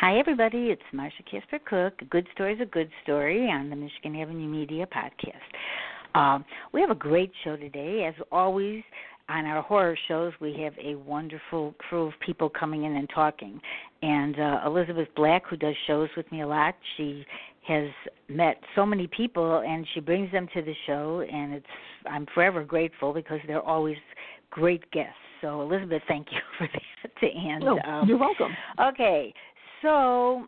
Hi, everybody. It's Marsha Casper Cook. A good story is a good story on the Michigan Avenue Media podcast. Um, we have a great show today. As always, on our horror shows, we have a wonderful crew of people coming in and talking. And uh, Elizabeth Black, who does shows with me a lot, she has met so many people and she brings them to the show and it's I'm forever grateful because they're always great guests. So Elizabeth, thank you for that. And no, um, you're welcome. Okay, so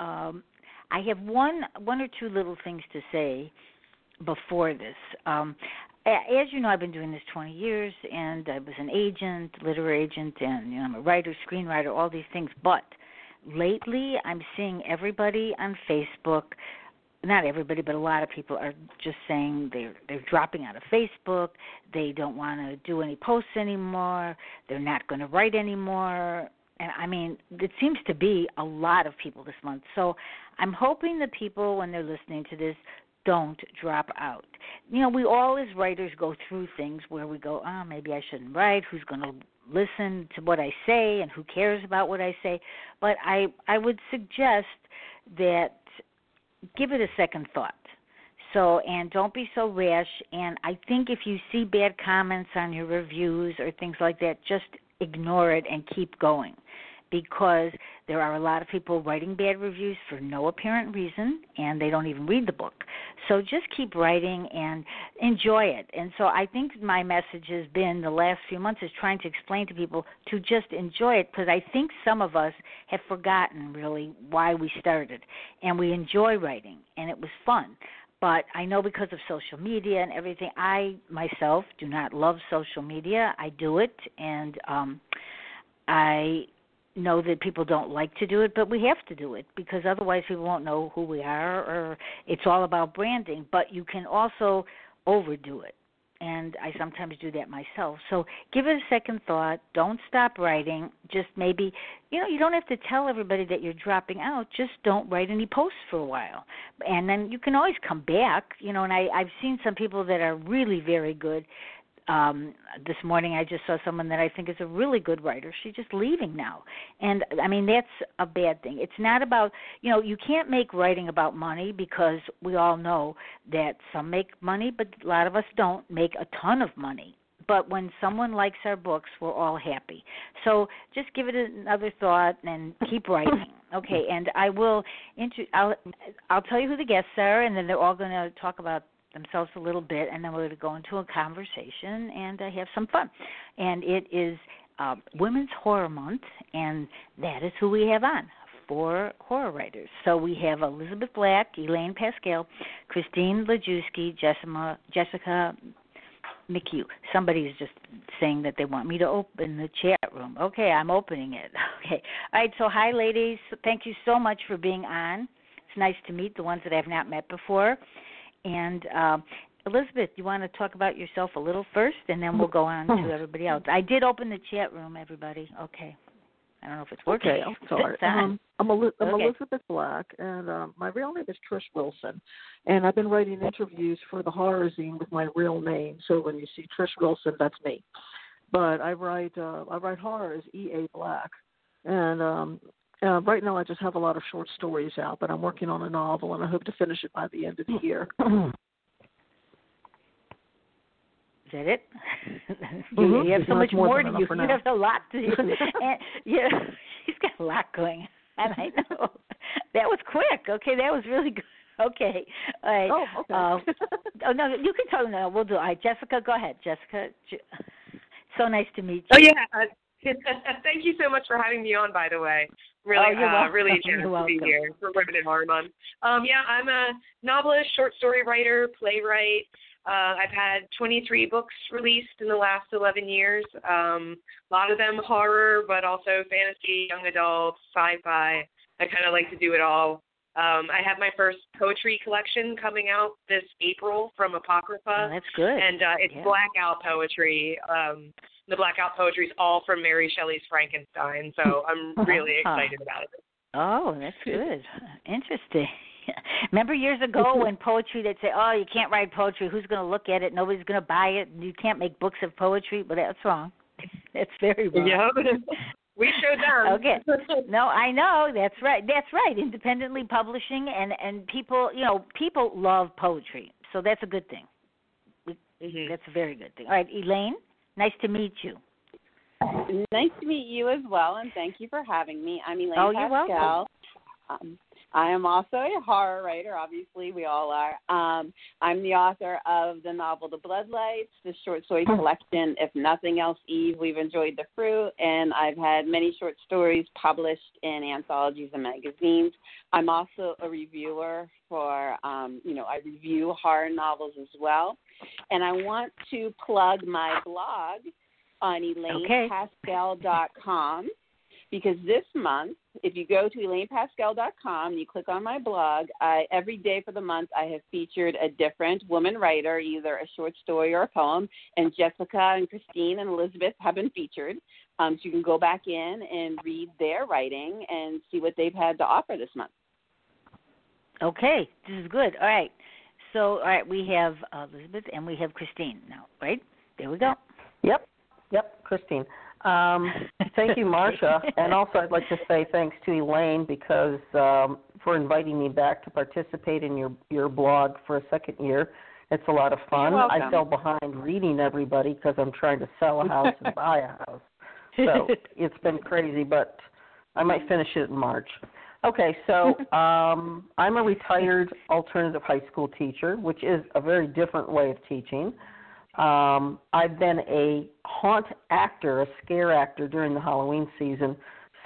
um, I have one one or two little things to say before this. Um, as you know, I've been doing this 20 years, and I was an agent, literary agent, and you know, I'm a writer, screenwriter, all these things. But lately I'm seeing everybody on Facebook not everybody, but a lot of people are just saying they're they're dropping out of Facebook. They don't want to do any posts anymore. They're not going to write anymore. And I mean, it seems to be a lot of people this month. So I'm hoping the people, when they're listening to this, don't drop out. You know, we all as writers go through things where we go, oh, maybe I shouldn't write. Who's going to listen to what I say and who cares about what I say. But I I would suggest that give it a second thought. So and don't be so rash and I think if you see bad comments on your reviews or things like that just ignore it and keep going because there are a lot of people writing bad reviews for no apparent reason and they don't even read the book. So just keep writing and enjoy it. And so I think my message has been the last few months is trying to explain to people to just enjoy it because I think some of us have forgotten really why we started. And we enjoy writing and it was fun but I know because of social media and everything, I myself do not love social media. I do it, and um, I know that people don't like to do it, but we have to do it because otherwise people won't know who we are or it's all about branding. But you can also overdo it. And I sometimes do that myself. So give it a second thought. Don't stop writing. Just maybe, you know, you don't have to tell everybody that you're dropping out. Just don't write any posts for a while. And then you can always come back, you know, and I, I've seen some people that are really very good um this morning I just saw someone that I think is a really good writer. She's just leaving now. And I mean that's a bad thing. It's not about, you know, you can't make writing about money because we all know that some make money but a lot of us don't make a ton of money. But when someone likes our books, we're all happy. So just give it another thought and keep writing. Okay, and I will intro- I'll I'll tell you who the guests are and then they're all going to talk about themselves a little bit, and then we're going to go into a conversation and uh, have some fun. And it is uh, Women's Horror Month, and that is who we have on four horror writers. So we have Elizabeth Black, Elaine Pascale, Christine Lajewski, Jessica, Jessica McHugh. Somebody's just saying that they want me to open the chat room. Okay, I'm opening it. Okay. All right, so hi, ladies. Thank you so much for being on. It's nice to meet the ones that I've not met before. And uh, Elizabeth, you want to talk about yourself a little first, and then we'll go on to everybody else. I did open the chat room, everybody. Okay. I don't know if it's working. Okay, I'll start. Um, I'm, I'm okay. Elizabeth Black, and um, my real name is Trish Wilson. And I've been writing interviews for the horror zine with my real name. So when you see Trish Wilson, that's me. But I write uh, I write horror as E. A. Black, and um, uh, right now, I just have a lot of short stories out, but I'm working on a novel, and I hope to finish it by the end of the year. Is that it? you, mm-hmm. you have so much more, more to you. You have a lot to you. and, yeah, she's got a lot going. And I know that was quick. Okay, that was really good. Okay. All right. Oh, okay. Uh, oh no, you can tell. No, we'll do. All right, Jessica, go ahead. Jessica, so nice to meet you. Oh yeah. Thank you so much for having me on. By the way, really, oh, uh, really generous to be here for Women in Horror Month. Um, yeah, I'm a novelist, short story writer, playwright. Uh, I've had 23 books released in the last 11 years. Um, a lot of them horror, but also fantasy, young adult, sci-fi. I kind of like to do it all. Um, I have my first poetry collection coming out this April from Apocrypha. Oh, that's good. And uh, it's yeah. blackout poetry. Um, the blackout poetry is all from Mary Shelley's Frankenstein, so I'm really excited about it. Oh, that's good. Interesting. Remember years ago when poetry they'd say, "Oh, you can't write poetry. Who's going to look at it? Nobody's going to buy it. You can't make books of poetry." But that's wrong. That's very wrong. Yeah. We showed them. Okay. No, I know. That's right. That's right. Independently publishing and and people, you know, people love poetry. So that's a good thing. Mm-hmm. That's a very good thing. All right, Elaine, nice to meet you. Nice to meet you as well, and thank you for having me. I'm Elaine oh, you're welcome. Um, I am also a horror writer. Obviously, we all are. Um, I'm the author of the novel The Bloodlights, the short story collection, If Nothing Else, Eve, We've Enjoyed the Fruit, and I've had many short stories published in anthologies and magazines. I'm also a reviewer for, um, you know, I review horror novels as well. And I want to plug my blog on ElainePascale.com. Okay because this month, if you go to elainepascale.com and you click on my blog, I, every day for the month I have featured a different woman writer, either a short story or a poem, and Jessica and Christine and Elizabeth have been featured. Um, so you can go back in and read their writing and see what they've had to offer this month. Okay, this is good. All right. So, all right, we have uh, Elizabeth and we have Christine now, right? There we go. Yep, yep, Christine. Um, thank you, Marsha, and also I'd like to say thanks to Elaine because um, for inviting me back to participate in your your blog for a second year. It's a lot of fun. I fell behind reading everybody because I'm trying to sell a house and buy a house. So it's been crazy, but I might finish it in March. Okay, so um, I'm a retired alternative high school teacher, which is a very different way of teaching. Um, I've been a haunt actor, a scare actor during the Halloween season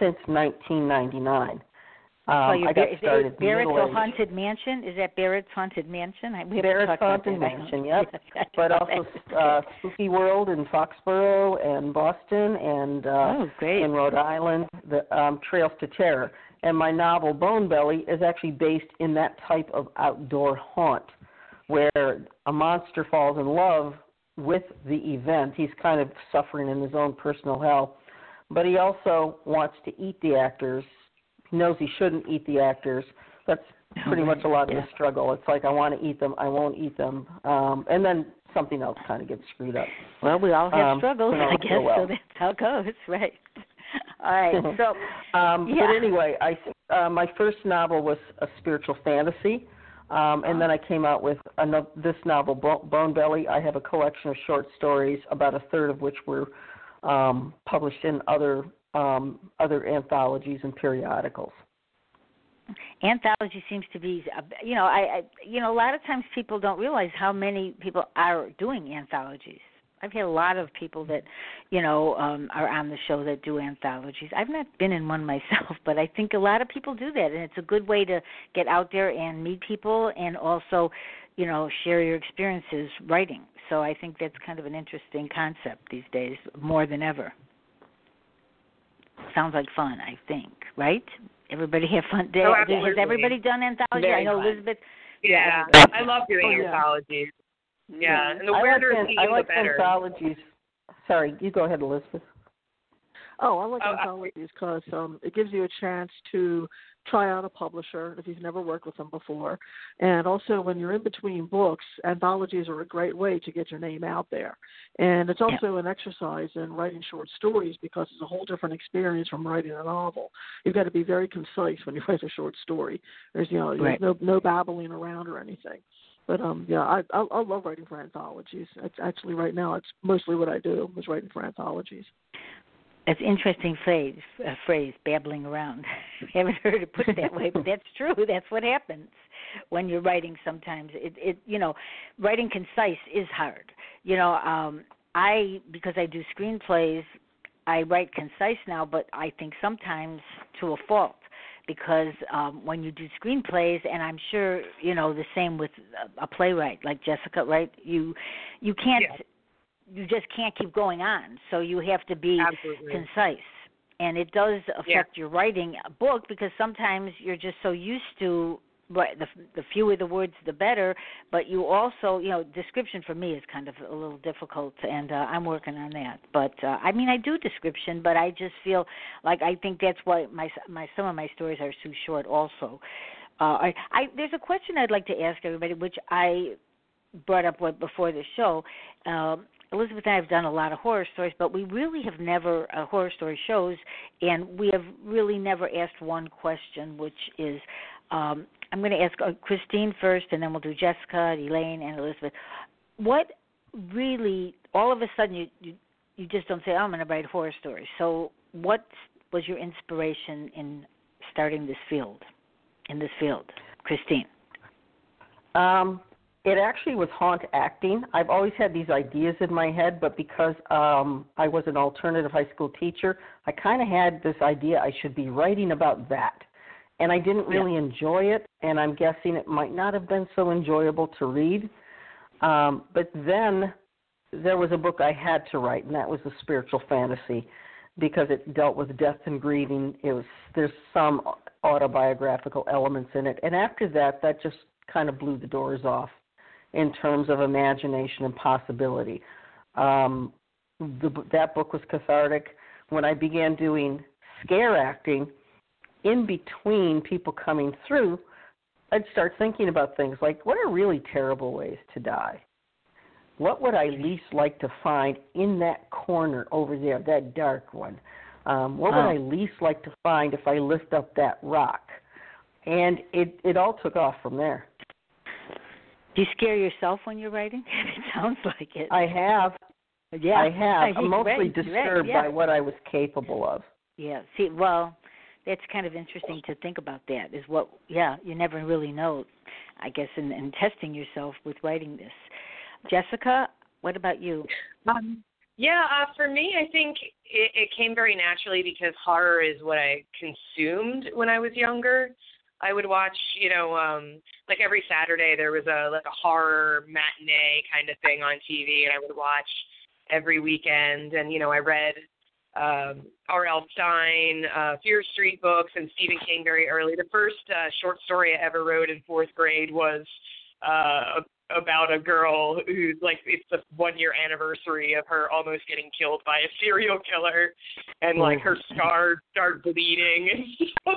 since 1999. Um, I got started Barrett's Haunted Mansion. Is that Barrett's Haunted Mansion? We Barrett's Haunted Mansion, yep. but also uh, Spooky World in Foxborough and Boston and uh, oh, great. in Rhode Island, the um, Trails to Terror. And my novel Bone Belly is actually based in that type of outdoor haunt, where a monster falls in love with the event. He's kind of suffering in his own personal hell, but he also wants to eat the actors. He knows he shouldn't eat the actors. That's pretty much a lot of yeah. the struggle. It's like I want to eat them, I won't eat them, um, and then something else kind of gets screwed up. Well, we all have um, struggles, I guess. so, well. so that's how it goes, right? all right. So, um, yeah. but anyway, I uh, my first novel was a spiritual fantasy. Um, and then I came out with another, this novel, Bone Belly. I have a collection of short stories, about a third of which were um, published in other um, other anthologies and periodicals. Anthology seems to be, you know, I, I, you know, a lot of times people don't realize how many people are doing anthologies. I've had a lot of people that, you know, um, are on the show that do anthologies. I've not been in one myself, but I think a lot of people do that, and it's a good way to get out there and meet people, and also, you know, share your experiences writing. So I think that's kind of an interesting concept these days, more than ever. Sounds like fun, I think, right? Everybody have fun. Oh, Has everybody done anthology? Very I know fun. Elizabeth. Yeah, yeah I love doing Oh, anthologies. Yeah, and the I weirder like, the I like better. anthologies. Sorry, you go ahead, Elizabeth. Oh, I like Oh, I- anthologies because um, it gives you a chance to try out a publisher if you've never worked with them before, and also when you're in between books, anthologies are a great way to get your name out there. And it's also an exercise in writing short stories because it's a whole different experience from writing a novel. You've got to be very concise when you write a short story. There's you know there's no no babbling around or anything. But um, yeah, I I, I love writing for anthologies. It's actually right now it's mostly what I do is writing for anthologies. It's interesting phrase, uh, phrase, babbling around. I haven't heard it put that way, but that's true. That's what happens when you're writing. Sometimes it, it, you know, writing concise is hard. You know, um, I because I do screenplays, I write concise now, but I think sometimes to a fault because um when you do screenplays and I'm sure you know the same with a playwright like Jessica right you you can't yeah you just can't keep going on. So you have to be Absolutely. concise. And it does affect yeah. your writing a book because sometimes you're just so used to but the the fewer the words the better but you also you know description for me is kind of a little difficult and uh, i'm working on that. But uh, i mean i do description but i just feel like i think that's why my my some of my stories are too short also. Uh i i there's a question i'd like to ask everybody which i brought up before the show. Um Elizabeth and I have done a lot of horror stories, but we really have never uh, horror story shows, and we have really never asked one question, which is, um, I'm going to ask uh, Christine first, and then we'll do Jessica, Elaine, and Elizabeth. What really, all of a sudden, you you, you just don't say, oh, I'm going to write horror stories. So, what was your inspiration in starting this field, in this field, Christine? Um, it actually was haunt acting. I've always had these ideas in my head, but because um I was an alternative high school teacher, I kind of had this idea I should be writing about that. And I didn't really yeah. enjoy it, and I'm guessing it might not have been so enjoyable to read. Um, but then there was a book I had to write, and that was a spiritual fantasy because it dealt with death and grieving. It was there's some autobiographical elements in it, and after that, that just kind of blew the doors off in terms of imagination and possibility. Um, the, that book was cathartic. When I began doing scare acting, in between people coming through, I'd start thinking about things like what are really terrible ways to die? What would I least like to find in that corner over there, that dark one? Um, what would I least like to find if I lift up that rock? And it it all took off from there. Do you scare yourself when you're writing? it sounds like it. I have. Yeah, I have. I'm mostly right, disturbed right, yeah. by what I was capable of. Yeah. See, well, that's kind of interesting to think about. That is what. Yeah, you never really know. I guess in, in testing yourself with writing this. Jessica, what about you? Um, yeah, uh, for me, I think it, it came very naturally because horror is what I consumed when I was younger. I would watch, you know, um like every Saturday there was a like a horror matinee kind of thing on TV and I would watch every weekend and you know, I read um R.L. Stine, uh Fear Street books and Stephen King very early. The first uh short story I ever wrote in 4th grade was uh about a girl who's like it's the one year anniversary of her almost getting killed by a serial killer and like her oh. scars start bleeding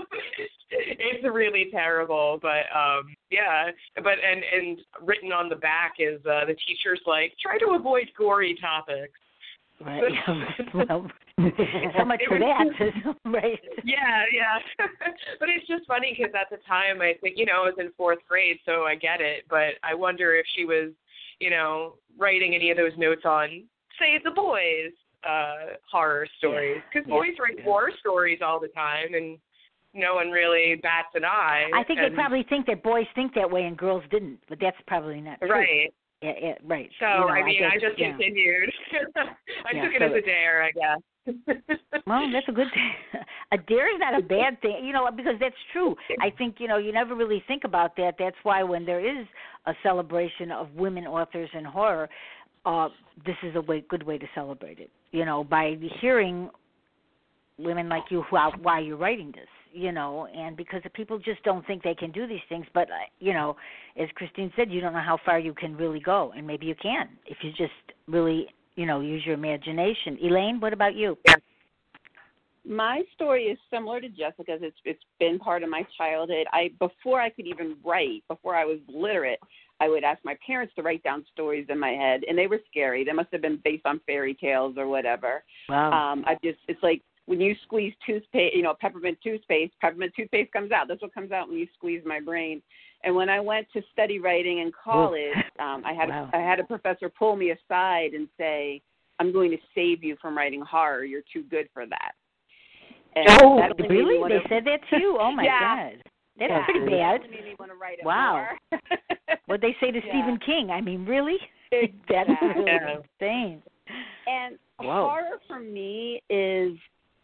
it's really terrible but um yeah but and and written on the back is uh the teacher's like try to avoid gory topics Right. well, so much for that, right? Yeah, yeah. but it's just funny because at the time I think you know I was in fourth grade, so I get it. But I wonder if she was, you know, writing any of those notes on, say, the boys' uh horror stories because yeah. boys write war stories all the time and no one really bats an eye. I think and, they probably think that boys think that way and girls didn't, but that's probably not true. Right. Yeah, yeah, right. So you know, I mean, I, guess, I just yeah. continued. I yeah, took it so as a dare, I guess. well, that's a good thing. A dare is not a bad thing, you know, because that's true. I think you know you never really think about that. That's why when there is a celebration of women authors in horror, uh, this is a way, good way to celebrate it. You know, by hearing women like you who why you're writing this you know, and because the people just don't think they can do these things. But uh, you know, as Christine said, you don't know how far you can really go, and maybe you can if you just really, you know, use your imagination. Elaine, what about you? Yeah. My story is similar to Jessica's. It's it's been part of my childhood. I before I could even write, before I was literate, I would ask my parents to write down stories in my head, and they were scary. They must have been based on fairy tales or whatever. Wow. Um, I just it's like when you squeeze toothpaste, you know, peppermint toothpaste, peppermint toothpaste comes out. That's what comes out when you squeeze my brain. And when I went to study writing in college, um, I had wow. I had a professor pull me aside and say, "I'm going to save you from writing horror. You're too good for that." And oh, that only made me really? They said that to you? Oh my Yeah. God, that's yeah, pretty bad. only want to write Wow. What they say to Yeah. Stephen King? I mean, really? That's really insane. And Whoa. horror for me is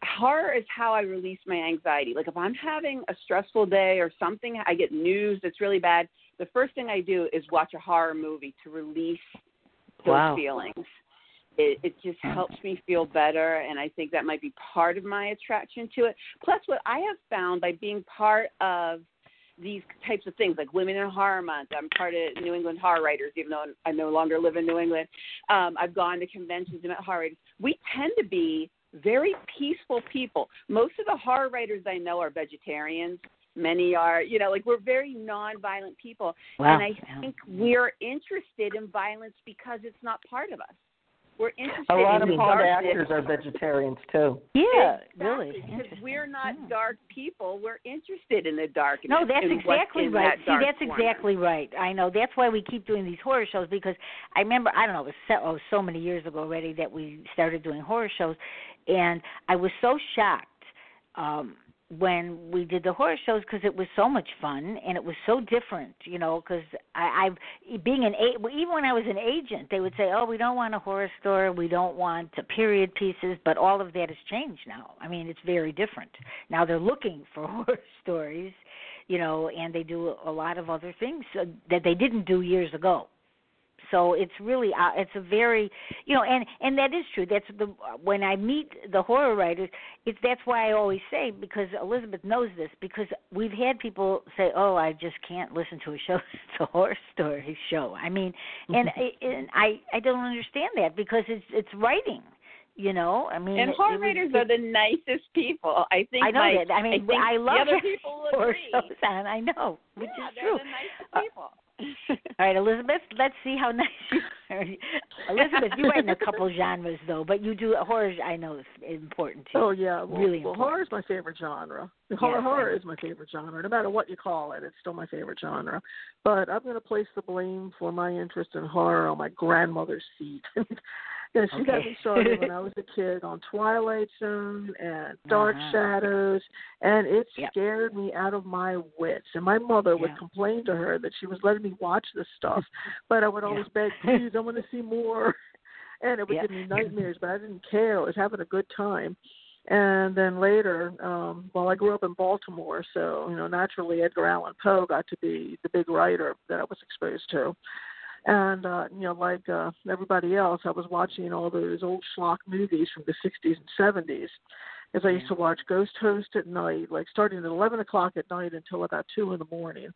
horror is how I release my anxiety. Like if I'm having a stressful day or something, I get news that's really bad. The first thing I do is watch a horror movie to release those Wow. feelings. It, it just helps me feel better, and I think that might be part of my attraction to it. Plus, what I have found by being part of these types of things, like Women in Horror Month, I'm part of New England Horror Writers, even though I no longer live in New England. Um, I've gone to conventions and met horror writers. We tend to be very peaceful people. Most of the horror writers I know are vegetarians. Many are, you know, like we're very nonviolent people. Wow. And I think we're interested in violence because it's not part of us. We're interested A lot in of the haunt actors are vegetarians too. Yeah, Exactly, really. Because we're not Yeah. dark people. We're interested in the darkness. No, that's exactly right. that See, that's corner. exactly right. I know. That's why we keep doing these horror shows because I remember I don't know it was so, oh, so many years ago already that we started doing horror shows, and I was so shocked um when we did the horror shows because it was so much fun and it was so different, you know. Because I, I've being an even when I was an agent, they would say, "Oh, we don't want a horror story, we don't want period pieces," but all of that has changed now. I mean, it's very different now. They're looking for horror stories, you know, and they do a lot of other things uh, that they didn't do years ago so it's really uh, it's a very you know and and that is true that's the when i meet the horror writers it's that's why i always say because elizabeth knows this because we've had people say oh i just can't listen to a show it's a horror story show i mean and, and i i don't understand that because it's it's writing you know i mean And horror writers are the nicest people. I think. I know my, that. I mean, I, think I love the other people will horror shows on. I know, which yeah, is they're true. the nicest Uh, people. All right, Elizabeth, let's see how nice you are. Elizabeth, you write in a couple genres though, but you do horror. I know is important too. Oh yeah, well, Really well important. horror is my favorite genre. Horror, Yes, I horror is my favorite genre. No matter what you call it, it's still my favorite genre. But I'm going to place the blame for my interest in horror on my grandmother's feet. know, she got me started when I was a kid on Twilight Zone and Dark Uh-huh. Shadows, and it Yep. scared me out of my wits. And my mother would complain to her that she was letting me watch this stuff, but I would Yeah. always beg, please, I want to see more. And it would Yeah. give me nightmares, but I didn't care. I was having a good time. And then later, um, well, I grew up in Baltimore, so you know, naturally, Edgar Allan Poe got to be the big writer that I was exposed to. And uh, you know, like uh, everybody else, I was watching all those old schlock movies from the '60s and '70s. As I used to watch Ghost Host at night, like starting at 11 o'clock at night until about two in the morning.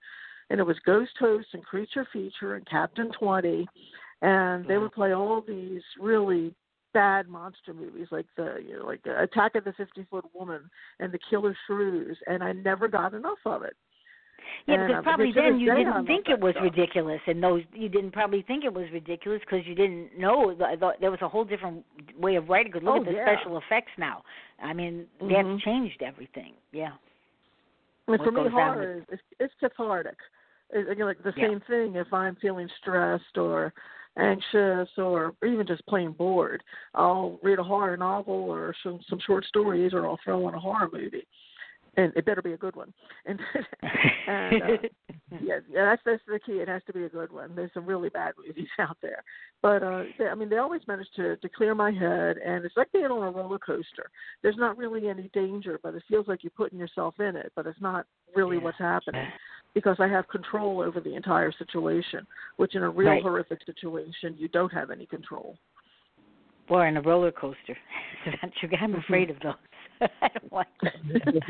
And it was Ghost Host and Creature Feature and Captain Twenty, and they would play all these really bad monster movies like the you know, like the Attack of the Fifty Foot Woman and the Killer Shrews, and I never got enough of it. Yeah, And, because uh, probably then you didn't think it was stuff. ridiculous, and those you didn't probably think it was ridiculous because you didn't know the, the, there was a whole different way of writing. Because look Oh, at the yeah. special effects now. I mean, Mhm. that's changed everything. Yeah. And What for me, horror is it's, it's cathartic. It's, again, like the Yeah. same thing. If I'm feeling stressed or anxious or even just plain bored, I'll read a horror novel or some some short stories, or I'll throw on a horror movie, and it better be a good one. And and uh, yeah, yeah, that's that's the key. It has to be a good one. There's some really bad movies out there, but uh, they, I mean, they always manage to to clear my head, and it's like being on a roller coaster. There's not really any danger, but it feels like you're putting yourself in it, but it's not really Yeah. what's happening because I have control over the entire situation, which in a real Right. horrific situation you don't have any control. or in a roller coaster. I'm Mm-hmm. afraid of those. I don't like.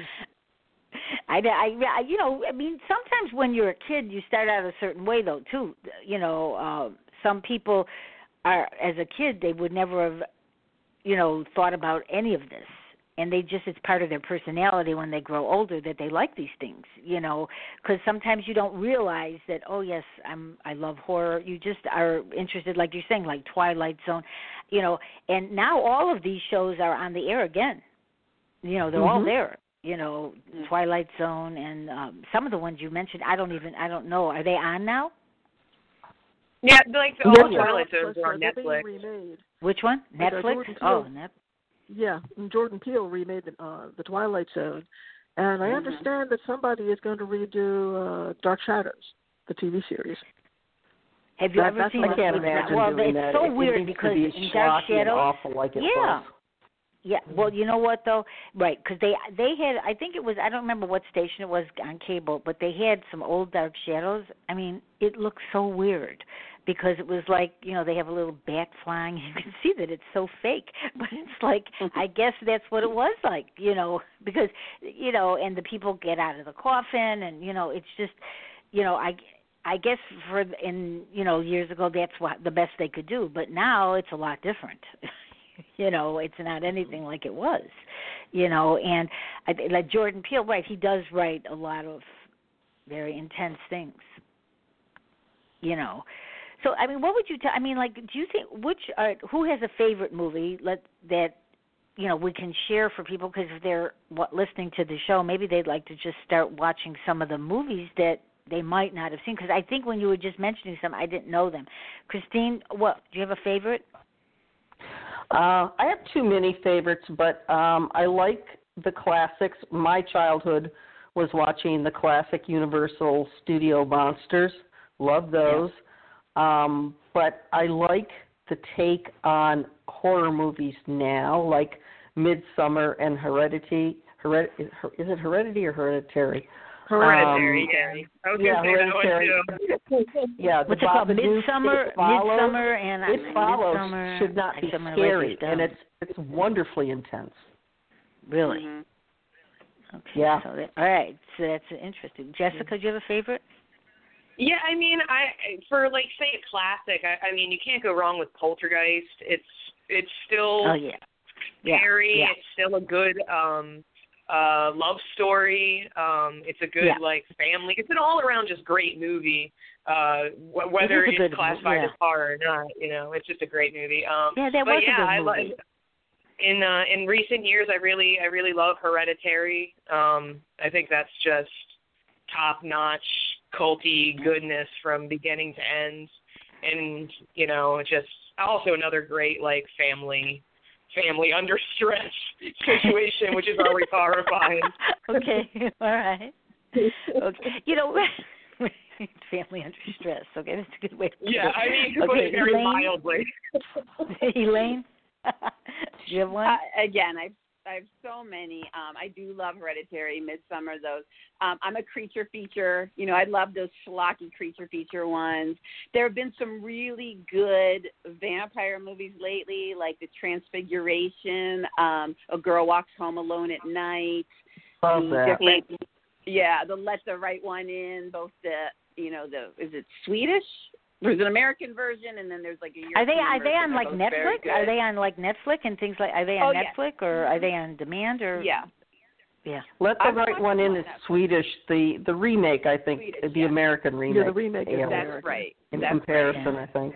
I, I, I, you know, I mean, sometimes when you're a kid, you start out a certain way, though, too. You know, uh, some people are, as a kid, they would never have, you know, thought about any of this, and they just it's part of their personality when they grow older that they like these things. You know, because sometimes you don't realize that. Oh, yes, I'm, I love horror. You just are interested, like you're saying, like Twilight Zone. You know, and now all of these shows are on the air again. You know, they're all Mhm. there You know. Twilight Zone, and um some of the ones you mentioned. I don't even I don't know. Are they on now? Yeah, like the Yeah, Twilight yeah. Zones are on Netflix. remade. Which one? Like, uh, Netflix. Oh, Peele. Net. Yeah, Jordan Peele remade the, uh, the Twilight Zone, and I Mhm. understand that somebody is going to redo uh, Dark Shadows, the TV series. Have you That- ever seen? what I can't imagine well, doing it's that. so it, weird it because to be in Dark schlocky and Shadows, awful like it Yeah. was. Yeah, mm-hmm. well, you know what though, right? Because they they had, I think it was, I don't remember what station it was on cable, but they had some old Dark Shadows. I mean, it looked so weird because it was like, you know, they have a little bat flying. You can see that it's so fake, but it's like, I guess that's what it was like, you know, because you know, and the people get out of the coffin, and you know, it's just, you know, I. I guess for in you know years ago that's what the best they could do, but now it's a lot different. You know it's not anything like it was you know and i like jordan peele right he does write a lot of very intense things you know. So i mean what would you tell i mean like do you think which are who has a favorite movie let that you know we can share for people? Because if they're what, listening to the show maybe they'd like to just start watching some of the movies that they might not have seen. Because i think when you were just mentioning some i didn't know them. Christine what do you have a favorite Uh, I have too many favorites, but um, I like the classics. My childhood was watching the classic Universal Studio Monsters. Love those. Um, but I like the take on horror movies now, like Midsommar and Heredity. Hered- is it Heredity or Hereditary? Hereditary, Um, yeah. I was yeah, gonna say Hereditary. that one too. Yeah, the What's it called? Midsommar, It Follows. Midsommar, and uh, It follows Midsommar, should not be actually, I'm gonna write scary, and it's it's wonderfully intense. really Mhm. okay. Yeah. So that, all right, so that's interesting. Jessica, do you have a favorite? Yeah, I mean, I for like say a classic. I, I mean, you can't go wrong with Poltergeist. It's it's still Oh yeah, yeah, scary. yeah. It's still a good um uh love story. Um it's a good Yeah. like family. It's an all around just great movie. Uh wh- whether a it's classified movie, as horror or not, you know, it's just a great movie. Um Yeah, that but was a yeah, good I movie. love in uh in recent years I really I really love Hereditary. Um I think that's just top notch culty goodness from beginning to end. And, you know, just also another great like family family under stress situation, which is always horrifying. okay, all right. Okay, you know, family under stress. Okay, that's a good way. To put Yeah, it. I mean to put okay, it very Elaine? mildly. Elaine, do you have one? Uh, again, I've I have so many. Um, I do love Hereditary, Midsommar. Those. Um, I'm a creature feature. You know, I love those schlocky creature feature ones. There have been some really good vampire movies lately, like The Transfiguration, um, A Girl Walks Home Alone at Night. Love that. yeah, the Let the Right One In. Both the, you know, the is it Swedish? There's an American version, and then there's like a European Are they are they version. on They're like Netflix? Are they on like Netflix and things like? Are they on Oh, yes. Netflix or are mm-hmm. they on demand or? Yeah. Yeah. Let the I've right one in them is. Swedish. The the remake, I think, Swedish, the yeah. American remake. Yeah, the remake is Yeah. That's American. right. in That's comparison, right. I think.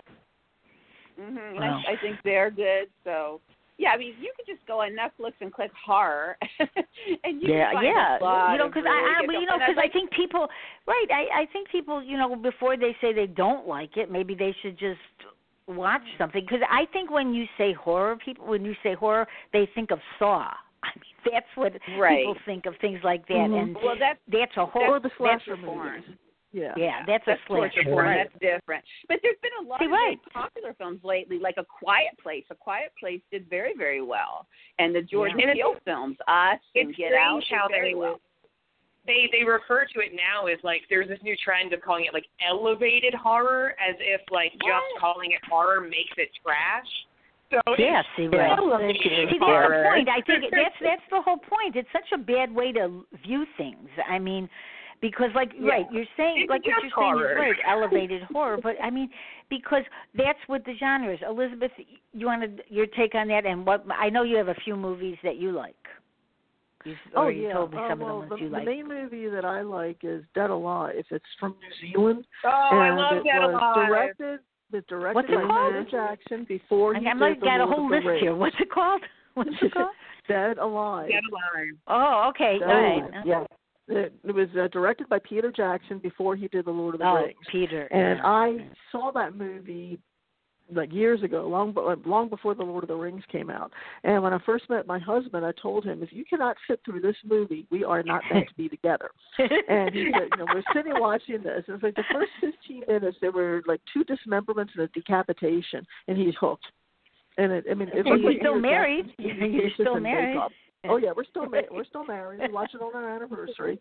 Mm-hmm. Wow. I, I think they're good. So yeah, I mean, you could just go on Netflix and click horror, and you yeah, find yeah. a lot you know, because really I, I, well, you know, because I think people, right? I, I think people, you know, before they say they don't like it, maybe they should just watch something. Because I think when you say horror, people, when you say horror, they think of Saw. I mean, that's what Right. people think of things like that, Mhm. and well, that's that's a horror. That's movies. Yeah. Yeah, that's, that's a slasher. torture porn. Right. That's different. But there's been a lot See, of right. very popular films lately, like A Quiet Place. A Quiet Place did very, very well, and the Jordan Yeah. Peele films, Us and It's Get strange Out, did how very they well. they they refer to it now as like there's this new trend of calling it like elevated horror as if like just calling it horror makes it trash. So Yeah, it's see, right. See, that's horror. the point. I think that's that's the whole point. It's such a bad way to view things. I mean, because like Yeah. right, you're saying It's like what you're saying is right, elevated horror. But I mean, because that's what the genre is. Elizabeth, you wanted your take on that, and what I know you have a few movies that you like. You, or Oh you yeah. told me uh, some well, of the ones the, you the like. main movie that I like is Dead Alive. If it's from New Zealand, Oh, I love it Dead was Alive. directed. It directed What's it by called? Peter Jackson before he I, I did might the got a whole list Rings. here. What's it called? What's it called? Dead Alive. Dead Alive. Oh, okay. Dead All right. Alive. Yeah. It, it was uh, directed by Peter Jackson before he did The Lord of the oh, Rings. Peter. And yeah. I saw that movie like years ago, long be- long before The Lord of the Rings came out. And when I first met my husband, I told him, if you cannot sit through this movie, we are not meant to be together. and he said, you know, we're sitting watching this. And it's like the first 15 minutes, there were like two dismemberments and a decapitation, and he's hooked. And it, I mean, it And you're still married. Jackson's You're still married. makeup. Oh yeah, we're still ma- we're still married. We watch it on our anniversary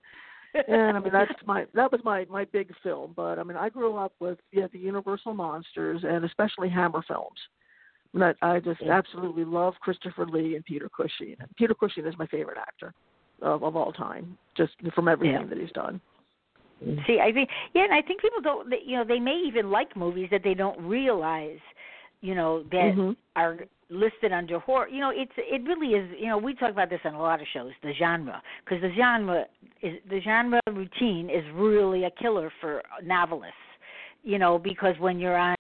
and I mean that's my that was my my big film. But I mean I grew up with yeah the Universal monsters and especially Hammer films. And I, I just absolutely love Christopher Lee and Peter Cushing. And Peter Cushing is my favorite actor of of all time, just from everything Yeah. that he's done. See, I think yeah, and I think people don't. You know, they may even like movies that they don't realize, you know, that Mhm. are listed under horror. You know, it's it really is. You know, we talk about this on a lot of shows. The genre, because the genre is the genre routine is really a killer for novelists. You know, because when you're on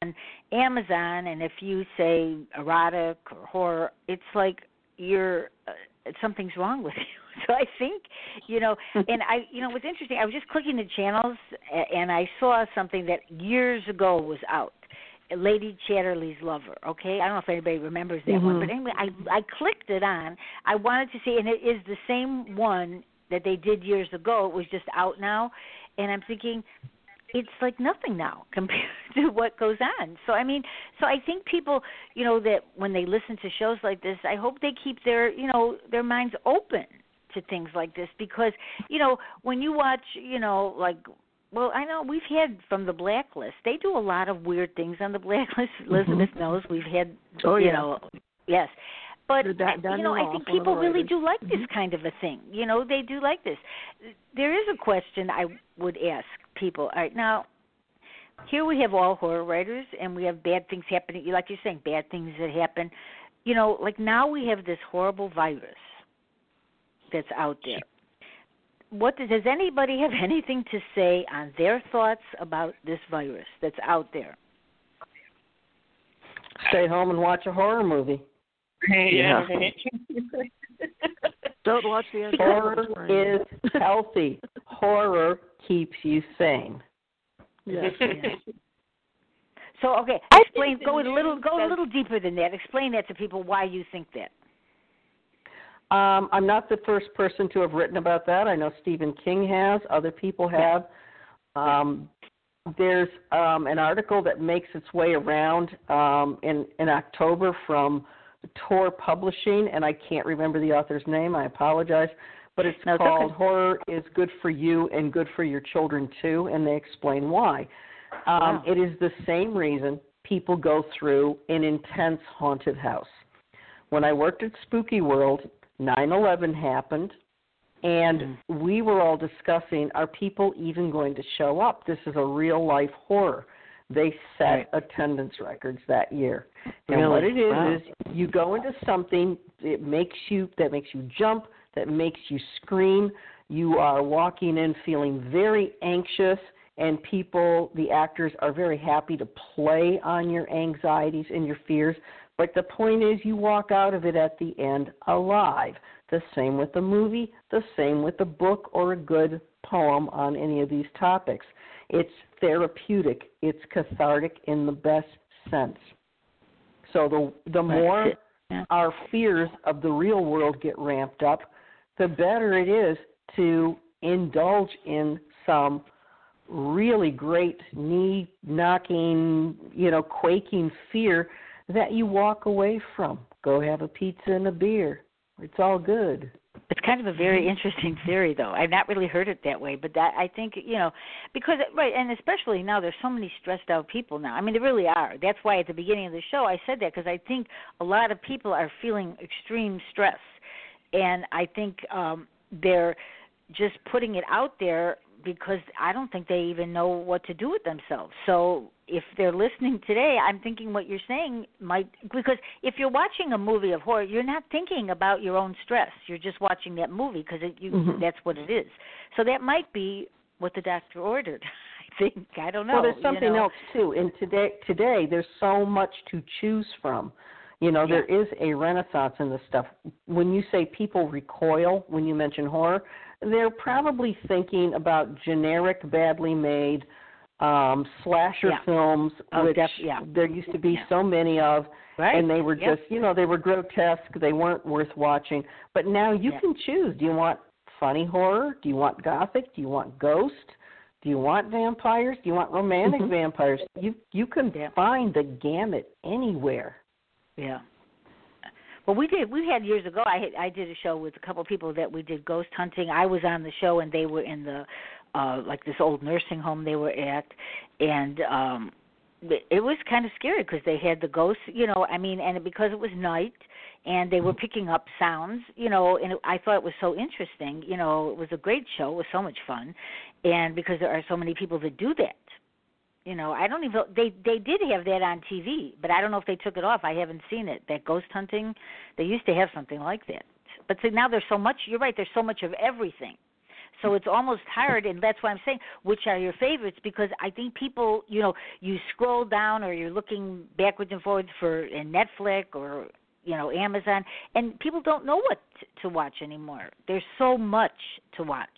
Amazon and if you say erotic or horror, it's like you're uh, something's wrong with you. So I think, you know, and I, you know, what's interesting, I was just clicking the channels and I saw something that years ago was out. Lady Chatterley's Lover. Okay, I don't know if anybody remembers that one, Mhm. but anyway, I I clicked it on. I wanted to see, and it is the same one that they did years ago. It was just out now, and I'm thinking, it's like nothing now compared to what goes on. So I mean, so I think people, you know, that when they listen to shows like this, I hope they keep their, you know, their minds open to things like this because, you know, when you watch, you know, like well, I know we've had from the blacklist. They do a lot of weird things on the blacklist. Elizabeth knows we've had, Oh, you yeah. know, yes. But The Da- you know, I think one of the people really do like this Mhm. kind of a thing. You know, they do like this. There is a question I would ask people. All right, now here we have all horror writers, and we have bad things happening. Like you're saying, bad things that happen. You know, like now we have this horrible virus that's out there. What does, does anybody have anything to say on their thoughts about this virus that's out there? Stay home and watch a horror movie. Yeah. Don't watch the end. Horror is healthy. Horror keeps you sane. Yes. So okay, I think explain. Go a little. Go a little deeper than that. Explain that to people why you think that. Um, I'm not the first person to have written about that. I know Stephen King has. Other people have. Um, there's um, an article that makes its way around um, in in October from Tor Publishing, and I can't remember the author's name. I apologize, but it's No, called okay. "Horror is Good for You and Good for Your Children Too," and they explain why. Um, Wow. It is the same reason people go through an intense haunted house. When I worked at Spooky World, 9/11 happened, and Mm. we were all discussing: Are people even going to show up? This is a real life horror. They set Right. attendance records that year, and what it is is Wow. is you go into something it makes you that makes you jump, that makes you scream. You are walking in feeling very anxious, and people, the actors, are very happy to play on your anxieties and your fears. But the point is, you walk out of it at the end alive. The same with the movie, the same with a book or a good poem on any of these topics. It's therapeutic, it's cathartic in the best sense. So the the more. Yeah. our fears of the real world get ramped up, the better it is to indulge in some really great knee knocking, you know, quaking fear that you walk away from. Go have a pizza and a beer. It's all good. It's kind of a very interesting theory, though. I've not really heard it that way, but that I think you know, because right, and especially now there's so many stressed out people now. I mean, there really are. That's why at the beginning of the show I said that because I think a lot of people are feeling extreme stress, and I think um they're just putting it out there because I don't think they even know what to do with themselves. So if they're listening today, I'm thinking what you're saying might because if you're watching a movie of horror, you're not thinking about your own stress. You're just watching that movie because it, you Mhm. that's what it is. So that might be what the doctor ordered. I think I don't know. well, there's you something know. else too. And today, today there's so much to choose from. You know, Yeah. there is a renaissance in this stuff. When you say people recoil when you mention horror, they're probably thinking about generic, badly made um slasher Yeah. films Oh, which def- yeah. there used to be so many of Right. and they were just you know they were grotesque they weren't worth watching but now you can choose do you want funny horror do you want gothic do you want ghost do you want vampires do you want romantic Mm-hmm. Mhm. vampires you you can find the gamut anywhere Yeah. Well, we did. We had years ago. I had, I did a show with a couple of people that we did ghost hunting. I was on the show, and they were in the uh like this old nursing home they were at, and um it it was kind of scary because they had the ghosts. You know, I mean, and because it was night. And they were picking up sounds, you know, and it, I thought it was so interesting. You know, it was a great show. It was so much fun, and because there are so many people that do that, you know i don't even they they did have that on tv but i don't know if they took it off. I haven't seen it. That ghost hunting they used to have something like that. But see now there's so much you're right there's so much of everything. So it's almost hard and that's why i'm saying which are your favorites? Because i think people you know you scroll down or you're looking backwards and forwards for in netflix or you know amazon and people don't know what to watch anymore. There's so much to watch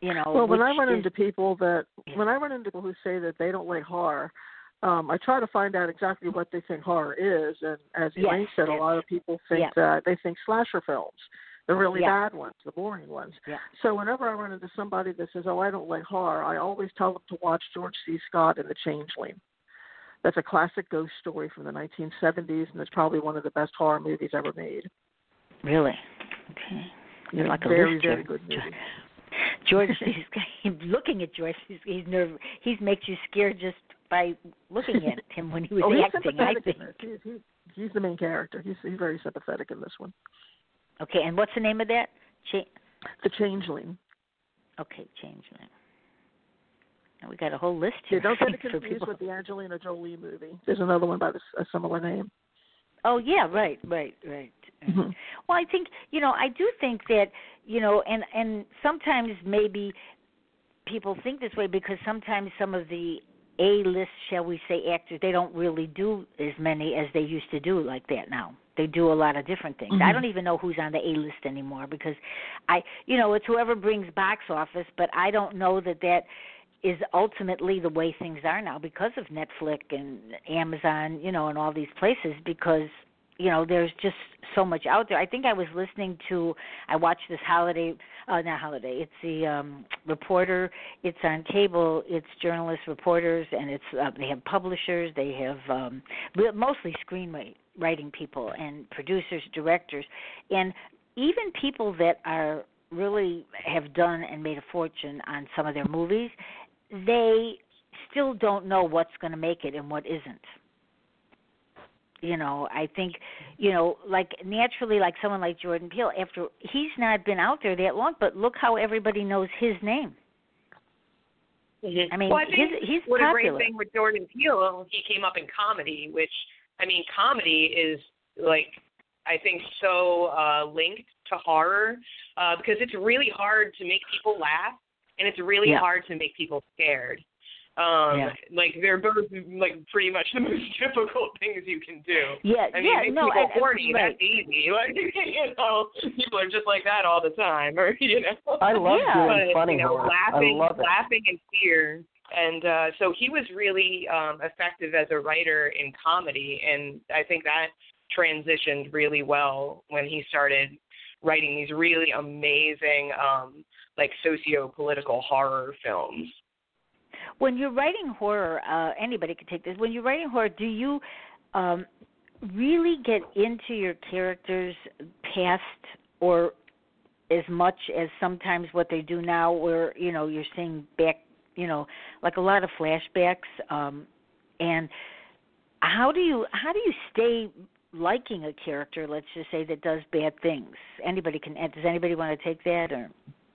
you know Well, when I run is- into people that Yeah. when I run into people who say that they don't like horror, um, I try to find out exactly what they think horror is. And as Yes, Elaine said, a lot of people think yeah. that they think slasher films, the really Yeah. bad ones, the boring ones. Yeah. So whenever I run into somebody that says, "Oh, I don't like horror," I always tell them to watch George C. Scott and The Changeling. That's a classic ghost story from the 1970s, and it's probably one of the best horror movies ever made. Really? Okay. You're like a very, very good movie. George, he's, he's looking at George. He's, he's nerve. He makes you scared just by looking at him when he was oh, acting. I think. in. He's, he's, he's the main character. He's, he's very sympathetic in this one. Okay, and what's the name of that? Cha- The Changeling. okay, Changeling. Now we got a whole list Yeah, here. don't get it confused with the Angelina Jolie movie. There's another one by the, a similar name. Oh yeah, right, right, right. Mhm. Well, I think you know, I do think that you know, and and sometimes maybe people think this way because sometimes some of the A list, shall we say, actors, they don't really do as many as they used to do like that now. They do a lot of different things. I Mhm. don't even know who's on the A list anymore because I, you know, it's whoever brings box office, but I don't know that that is ultimately the way things are now because of Netflix and Amazon, you know, and all these places because you know there's just so much out there. I think I was listening to I watched this holiday uh not holiday. It's the um reporter. It's on cable. It's journalists, reporters and it's uh, they have publishers, they have um mostly screenwriting writing people and producers, directors and even people that are really have done and made a fortune on some of their movies, they still don't know what's going to make it and what isn't. You know, I think, you know, like naturally, like someone like Jordan Peele, after he's not been out there that long, but look how everybody knows his name. I mean, well, I think he's he's what popular. a great thing with Jordan Peele, he came up in comedy, which I mean, comedy is like I think so uh linked to horror uh because it's really hard to make people laugh and it's really Yeah. hard to make people scared. Um Yeah. like they're both like pretty much the most difficult things you can do. Yeah, I mean, yeah, no, people I- horny, right. that's easy. Like you know, people are just like that all the time or you know. I love Yeah. doing funny you know, horror. laughing, I love it. laughing and fear. And uh, so he was really um, effective as a writer in comedy, and I think that transitioned really well when he started writing these really amazing, um, like socio-political horror films. When you're writing horror, uh, anybody could take this. When you're writing horror, do you um, really get into your characters' past, or as much as sometimes what they do now, where you know you're seeing back, you know, like a lot of flashbacks, um, and how do you how do you stay liking a character? Let's just say that does bad things. Anybody can. Does anybody want to take that, or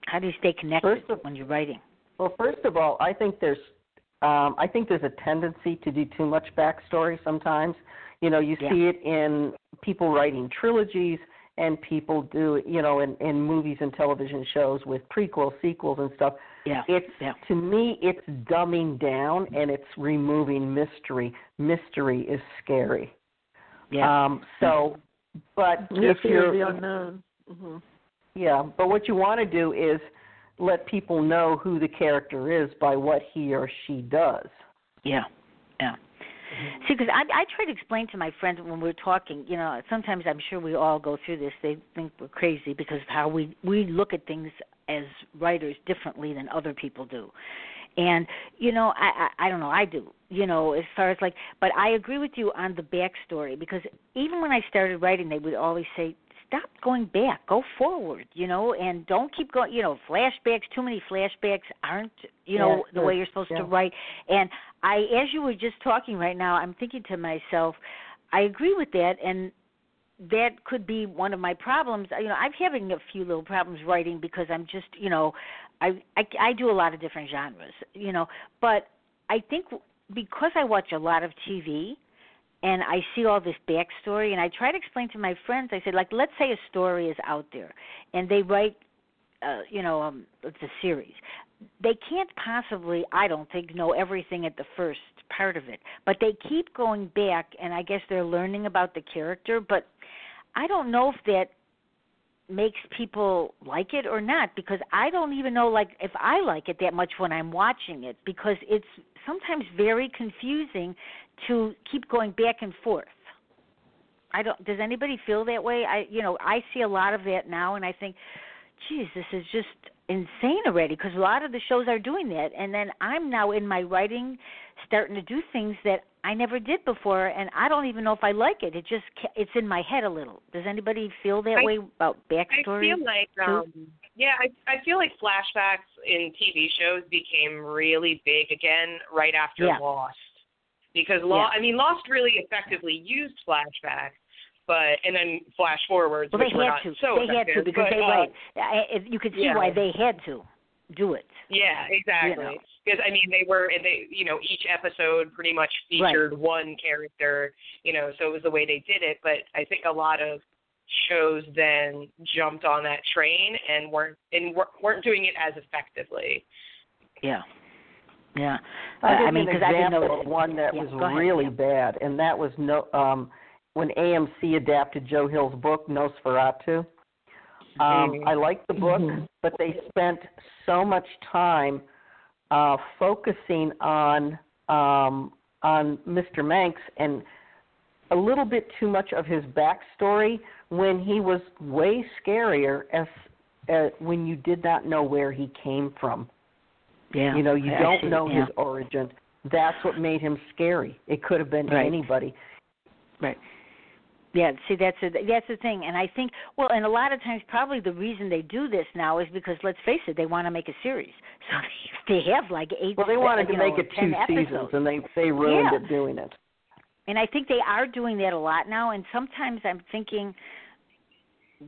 how do you stay connected of- when you're writing? Well, first of all, I think there's um, I think there's a tendency to do too much backstory sometimes. You know, you Yeah. see it in people writing trilogies and people do you know in, in movies and television shows with prequels, sequels and stuff. Yeah. It's Yeah. to me it's dumbing down and it's removing mystery. Mystery is scary. Yeah. Um, so, but Yeah, if you're of the unknown. hmm yeah, but what you want to do is let people know who the character is by what he or she does. Yeah, yeah. Mm-hmm. See, because I I try to explain to my friends when we're talking, you know, sometimes I'm sure we all go through this. They think we're crazy because of how we we look at things as writers differently than other people do. And you know, I, I I don't know, I do. You know, as far as like, but I agree with you on the backstory because even when I started writing, they would always say, stop going back, go forward, you know, and don't keep going, you know, flashbacks, too many flashbacks aren't, you know, Yeah, the way you're supposed yeah. to write. And I as you were just talking right now, I'm thinking to myself, I agree with that and that could be one of my problems. You know, I'm having a few little problems writing because I'm just, you know, I I, I do a lot of different genres, you know, but I think because I watch a lot of TV, and I see all this backstory, and I try to explain to my friends. I said, like, let's say a story is out there, and they write, uh, you know, um, it's a series. They can't possibly, I don't think, know everything at the first part of it, but they keep going back, and I guess they're learning about the character. But I don't know if that makes people like it or not because I don't even know like if I like it that much when I'm watching it because it's sometimes very confusing to keep going back and forth. I don't does anybody feel that way? I you know, I see a lot of that now and I think geez, this is just insane already because a lot of the shows are doing that and then I'm now in my writing starting to do things that I never did before and I don't even know if I like it. It just ca- it's in my head a little. Does anybody feel that I- way about backstory? I feel like um yeah, I I feel like flashbacks in TV shows became really big again right after Yeah. Lost. Because law Yeah. I mean Lost really effectively used flashbacks, but and then flash forwards well, which they had to. so they had to because but, they uh, right. You could see yeah. why they had to do it. Yeah, exactly. know. Because I mean, they were and they, you know, each episode pretty much Right. featured one character, you know, so it was the way they did it. But I think a lot of shows then jumped on that train and weren't and wer- weren't doing it as effectively. Yeah. Yeah. I'll give I mean, an because I didn't know example of one that Yeah, was really bad, and that was no um, when AMC adapted Joe Hill's book NOS4A2. Um, Mhm. I liked the book, Mhm. but they spent so much time uh, focusing on um, on Mr. Manx and a little bit too much of his backstory when he was way scarier as uh, when you did not know where he came from. Yeah. You know, you don't see, know yeah. his origin. That's what made him scary. It could have been Right. anybody. Right. Yeah, see that's a, that's the thing, and I think well, and a lot of times probably the reason they do this now is because let's face it, they want to make a series, so they have like eight. Well, they wanted to you make it two episodes. seasons, and they they ruined Yeah. it doing it. And I think they are doing that a lot now. And sometimes I'm thinking,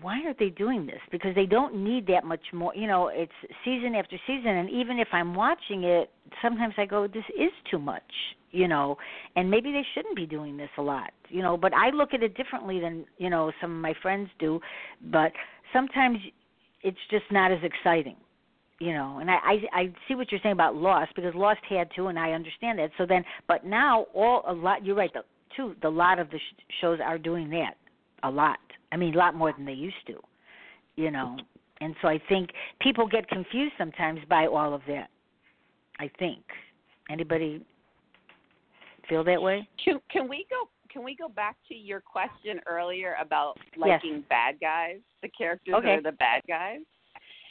why are they doing this? Because they don't need that much more. You know, it's season after season, and even if I'm watching it, sometimes I go, this is too much. You know, and maybe they shouldn't be doing this a lot. You know, but I look at it differently than you know some of my friends do. But sometimes it's just not as exciting you know and I, I i see what you're saying about lost because lost had to and i understand that so then but now all a lot you're right the too the lot of the sh- shows are doing that a lot i mean a lot more than they used to you know and so i think people get confused sometimes by all of that i think anybody feel that way Can can we go can we go back to your question earlier about Yes. liking bad guys, the characters Okay. that are the bad guys?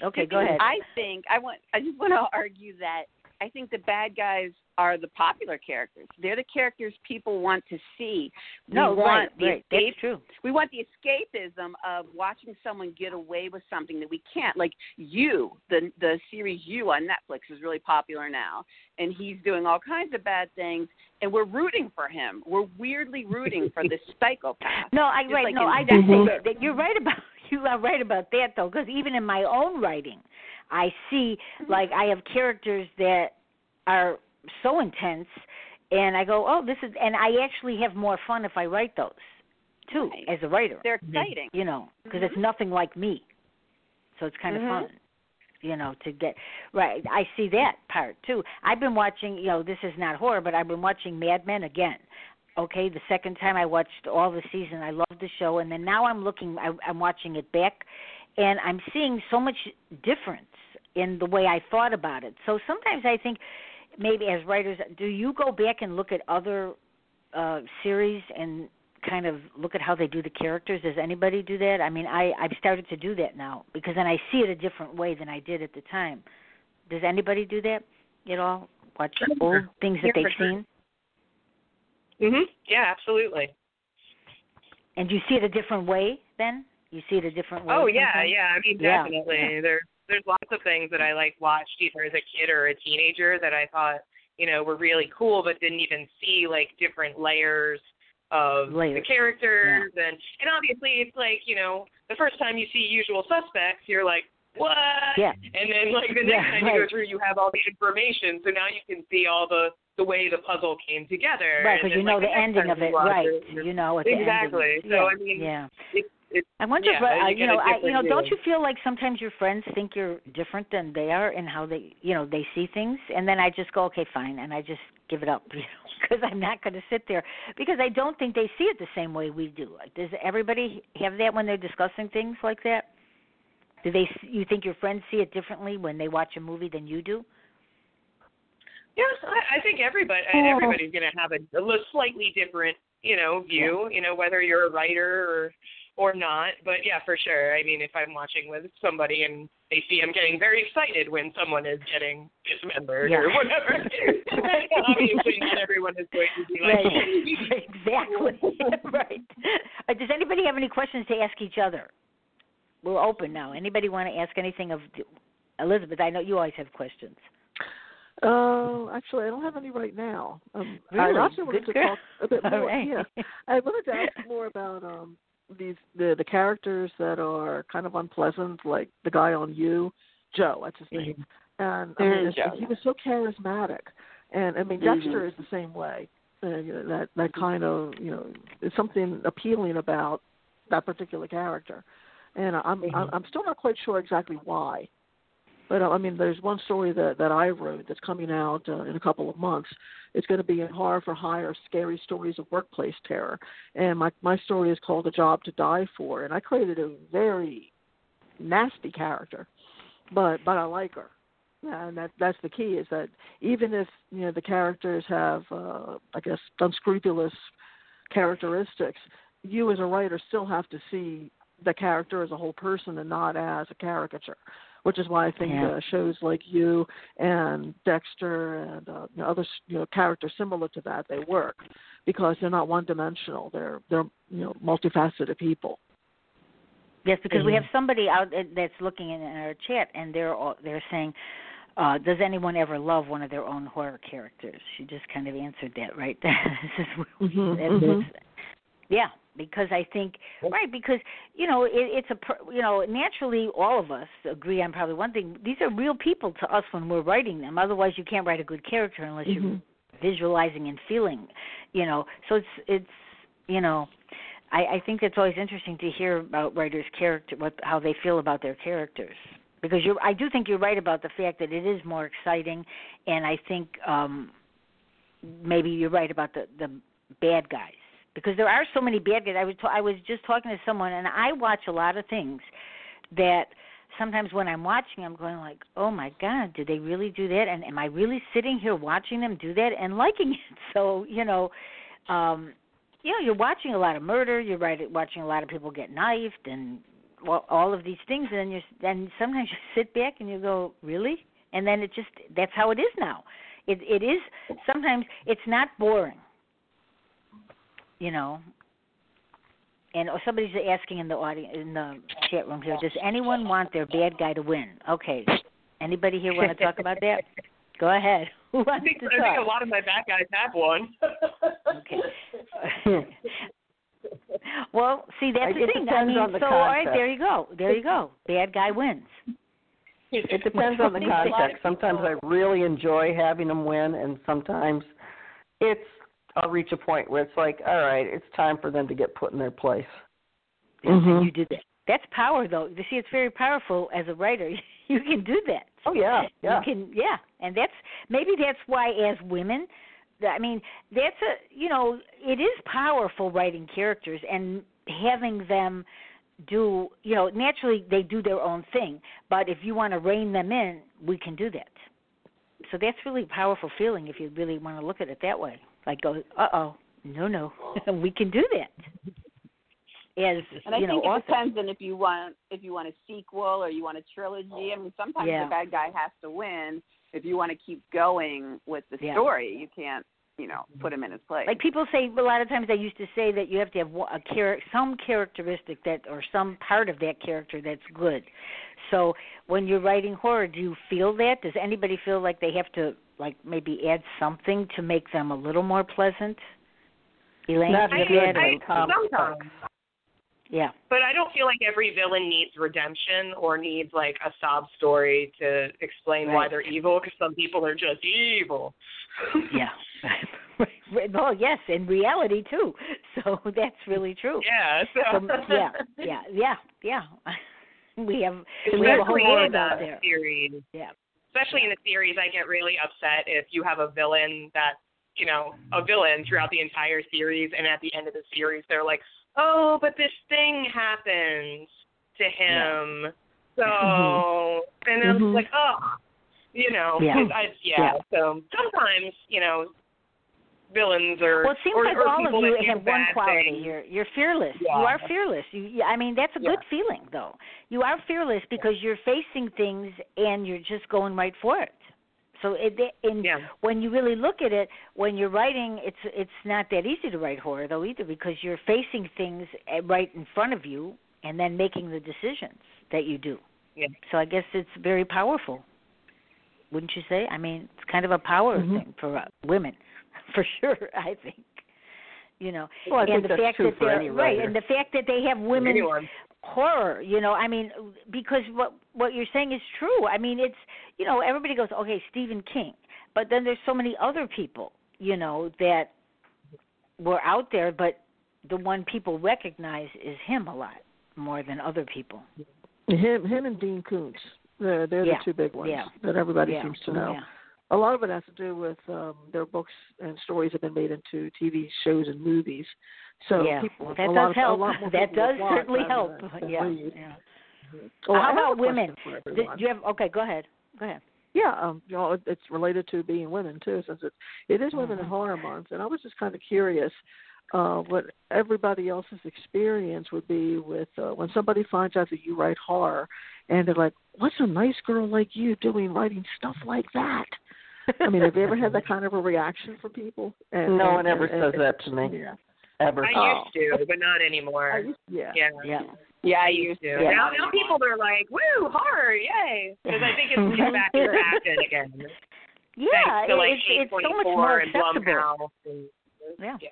okay go ahead I think I want I just want to argue that I think the bad guys are the popular characters. They're the characters people want to see. We no want right the right escape that's true we want the escapism of watching someone get away with something that we can't. Like you, the the series You on Netflix is really popular now, and he's doing all kinds of bad things, and we're rooting for him. We're weirdly rooting for this psychopath. No, I Just right. like no, in I Death do think that you're right about you are right about that though, because even in my own writing, I see like I have characters that are so intense, and I go, oh, this is, and I actually have more fun if I write those too Right. as a writer. They're exciting. You know, because Mhm. it's nothing like me, so it's kind of Mhm. fun. You know, to get right. I see that part too. I've been watching. You know, this is not horror, but I've been watching Mad Men again. Okay, the second time I watched all the season, I loved the show, and then now I'm looking, I, I'm watching it back, and I'm seeing so much difference in the way I thought about it. So sometimes I think maybe as writers, do you go back and look at other uh series and kind of look at how they do the characters? Does anybody do that? I mean, I I've started to do that now because then I see it a different way than I did at the time. Does anybody do that at all? Watch old things that they've seen, Mhm. Yeah, absolutely. and you see it a different way. Then you see it a different way. Oh yeah, sometimes? yeah. I mean, Yeah. definitely. There, there's lots of things that I like watched either as a kid or a teenager that I thought, you know, were really cool, but didn't even see like different layers of the Layers, characters and and obviously it's like you know the first time you see Usual Suspects, you're like what? Yeah. And then like the next Yeah, time you go through, you have all the information, so now you can see all the the way the puzzle came together. Right, because you know like, the ending of it, right? You know Exactly. So yeah. I mean, yeah. It's it's I wonder yeah, if uh, you you know, I, you know, different don't you feel like sometimes your friends think you're different than they are and how they, you know, they see things, and then I just go, okay, fine, and I just give it up, you know, because I'm not going to sit there because I don't think they see it the same way we do. Does everybody have that when they're discussing things like that? Do they? You think your friends see it differently when they watch a movie than you do? Yes, I, I think everybody everybody's going to have a, a slightly different, you know, view. You know, whether you're a writer or or not. But yeah, for sure. I mean, if I'm watching with somebody and they see I'm getting very excited when someone is getting dismembered or Yeah. whatever, obviously not everyone is going to be like. Right. exactly. right. Uh, does anybody have any questions to ask each other? We're open now. Anybody want to ask anything of Elizabeth? I know you always have questions. Uh, actually, I don't have any right now. Um, Really? I also wanted Good to girl. talk a bit more. right. Yeah, I wanted to ask more about um these the the characters that are kind of unpleasant, like the guy on You, Joe. That's his name. And I mean, Joe. he was so charismatic, and I mean Mhm. Dexter is the same way. Uh, you know, that that kind of you know, there's something appealing about that particular character, and I'm I'm, I'm still not quite sure exactly why. But uh, I mean, there's one story that that I wrote that's coming out uh, in a couple of months. It's going to be in horror for hire, scary stories of workplace terror, and my my story is called A Job to Die For, and I created a very nasty character, but but I like her, and that that's the key is that even if you know the characters have uh, I guess unscrupulous characteristics, you as a writer still have to see the character as a whole person and not as a caricature which is why I think Yeah. uh, shows like you and Dexter and uh, you know, other you know characters similar to that they work because they're not one dimensional. They're they're you know multifaceted people. Yes, because we Mhm. have somebody out uh, that's looking in our chat, and they're all, they're saying, uh, "Does anyone ever love one of their own horror characters?" She just kind of answered that right. this is Mhm, that- mhm. yeah, because I think right because you know it, it's a you know naturally all of us agree on probably one thing. These are real people to us when we're writing them. Otherwise, you can't write a good character unless you're Mhm. visualizing and feeling you know so it's it's you know i i think it's always interesting to hear about writers character what how they feel about their characters because you're i do think you're right about the fact that it is more exciting and i think um maybe you're right about the the bad guys because there are so many bad guys i was ta- i was just talking to someone and i watch a lot of things that sometimes when I'm watching, I'm going like, "Oh my God, did they really do that?" And am I really sitting here watching them do that and liking it? So you know, um, you know, you're watching a lot of murder. You're right, watching a lot of people get knifed and all of these things, and then you then sometimes you sit back and you go, "Really?" And then it just that's how it is now. It it is sometimes it's not boring. You know, and oh, somebody's asking in the audience in the chat room here. Does anyone want their bad guy to win? Okay. Anybody here want to talk about that? Go ahead. Who I think, to I think a lot of my bad guys have one. Okay. well, see that's I- the thing. I mean, on the so all right, there you go. There you go. Bad guy wins. It depends on the Which context. Sometimes I really enjoy having them win, and sometimes it's I'll reach a point where it's like, all right, it's time for them to get put in their place. Mhm. And you did that. That's power, though. You see, it's very powerful as a writer. You can do that. Oh yeah, yeah. You can, yeah, and that's maybe that's why as women, I mean, that's a you know, it is powerful writing characters and having them do you know naturally they do their own thing but if you want to rein them in we can do that so that's really a powerful feeling if you really want to look at it that way like go uh oh no no we can do that as and I think know, it depends on if you want if you want a sequel or you want a trilogy. I mean, sometimes yeah. the bad guy has to win. If you want to keep going with the yeah. story, you can't you know put him in his place. Like people say, a lot of times they used to say that you have to have a char- some characteristic that or some part of that character that's good. So when you're writing horror, do you feel that? Does anybody feel like they have to like maybe add something to make them a little more pleasant? Elaine, Not do you good, have I, sometimes. Yeah. But I don't feel like every villain needs redemption or needs like a sob story to explain why they're evil. Because some people are just evil. Yeah. well, yes, in reality too. So that's really true. Yeah. So. So, yeah, yeah, yeah, yeah. We have we have a whole Especially world out there. series. Yeah. Especially in a series, I get really upset if you have a villain that you know a villain throughout the entire series, and at the end of the series, they're like, "Oh, but this thing happens to him." So, and then Mhm. it's like, oh, you know, Yeah. I, yeah, Yeah. So sometimes, you know, villains are Well, it seems or, like or all of you have one quality. things. You're you're fearless. Yeah. You are fearless. You, you- I mean, that's a Yeah. good feeling, though. You are fearless because you're facing things and you're just going right for it. So, it, and Yeah. when you really look at it, when you're writing, it's it's not that easy to write horror though either because you're facing things eh, right in front of you and then making the decisions that you do. Yeah. So I guess it's very powerful, wouldn't you say? I mean, it's kind of a power Mhm. thing for uh, women, for sure. I think. You know, Well, I and think the that's fact true that they're right, and the fact that they have women Anyone. horror you know i mean because what what you're saying is true i mean it's you know everybody goes okay stephen king but then there's so many other people you know that were out there but the one people recognize is him a lot more than other people Him, him, and Dean Koontz. They're they're Yeah. the two big ones Yeah. that everybody yeah seems to know. A lot of it has to do with um, their books and stories have been made into TV shows and movies. So yeah people, that does of, help a lot more that does certainly help than- than yeah read. yeah Oh, How about women? do, you have okay go ahead go ahead Yeah, um, you know, it's related to being women too, since it it is Women in Mhm. Horror Month, and I was just kind of curious uh, what everybody else's experience would be with uh, when somebody finds out that you write horror, and they're like, "What's a nice girl like you doing writing stuff like that?" I mean, have you ever had that kind of a reaction from people? And, No and- one ever and- says and- that to me. Yeah, Ever. I Oh. used to, but not anymore. I used, yeah. yeah. yeah yeah, I used to. to. Yeah. Now, now people are like, "Woo, horror, yay!" Because I think it's get back to fashion again. yeah Thanks to like it's it's so much more and acceptable Blumhouse and yeah yeah.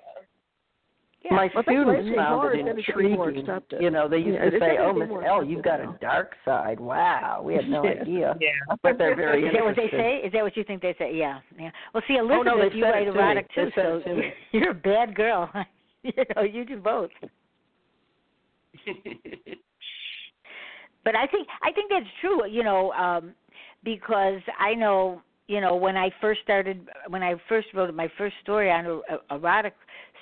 Yeah My Well, students found it it is definitely more intriguing. You know, they used Yeah, to say, "Oh, Miss L, you've got a dark side. Wow, we had no Yeah. idea." Yeah. But they're very Is that what they say? Is that what you think they say? Yeah, yeah. Well, see, Oh, Elizabeth, no, you write to erotic me. too, so to you're a bad girl. you know, you do both. But I think I think that's true. You know, um, because I know, you know, when I first started, when I first wrote my first story on a, a erotic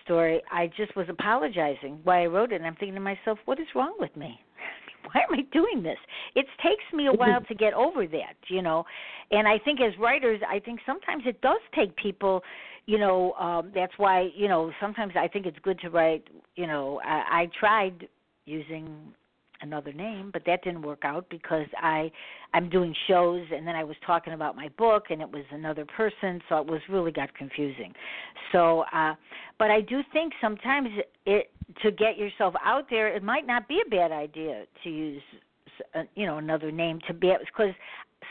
story, I just was apologizing why I wrote it, and I'm thinking to myself, what is wrong with me? Why am I doing this? It takes me a while to get over that, you know. And I think as writers, I think sometimes it does take people, you know. Um, that's why, you know, sometimes I think it's good to write. You know, I, I tried using another name, but that didn't work out because I I'm doing shows and then I was talking about my book and it was another person, so it was really got confusing. So, uh but I do think sometimes it to get yourself out there, it might not be a bad idea to use uh, you know another name to be because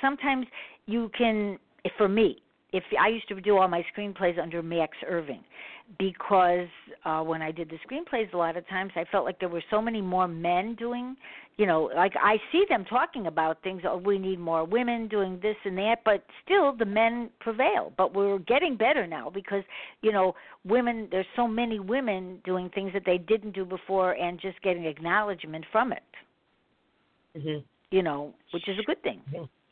sometimes you can for me if I used to do all my screenplays under Max Irving because uh when I did the screenplays a lot of times I felt like there were so many more men doing you know like I see them talking about things oh we need more women doing this and that but still the men prevail. But we're getting better now because you know women there's so many women doing things that they didn't do before and just getting acknowledgement from it. Hmm you know which is a good thing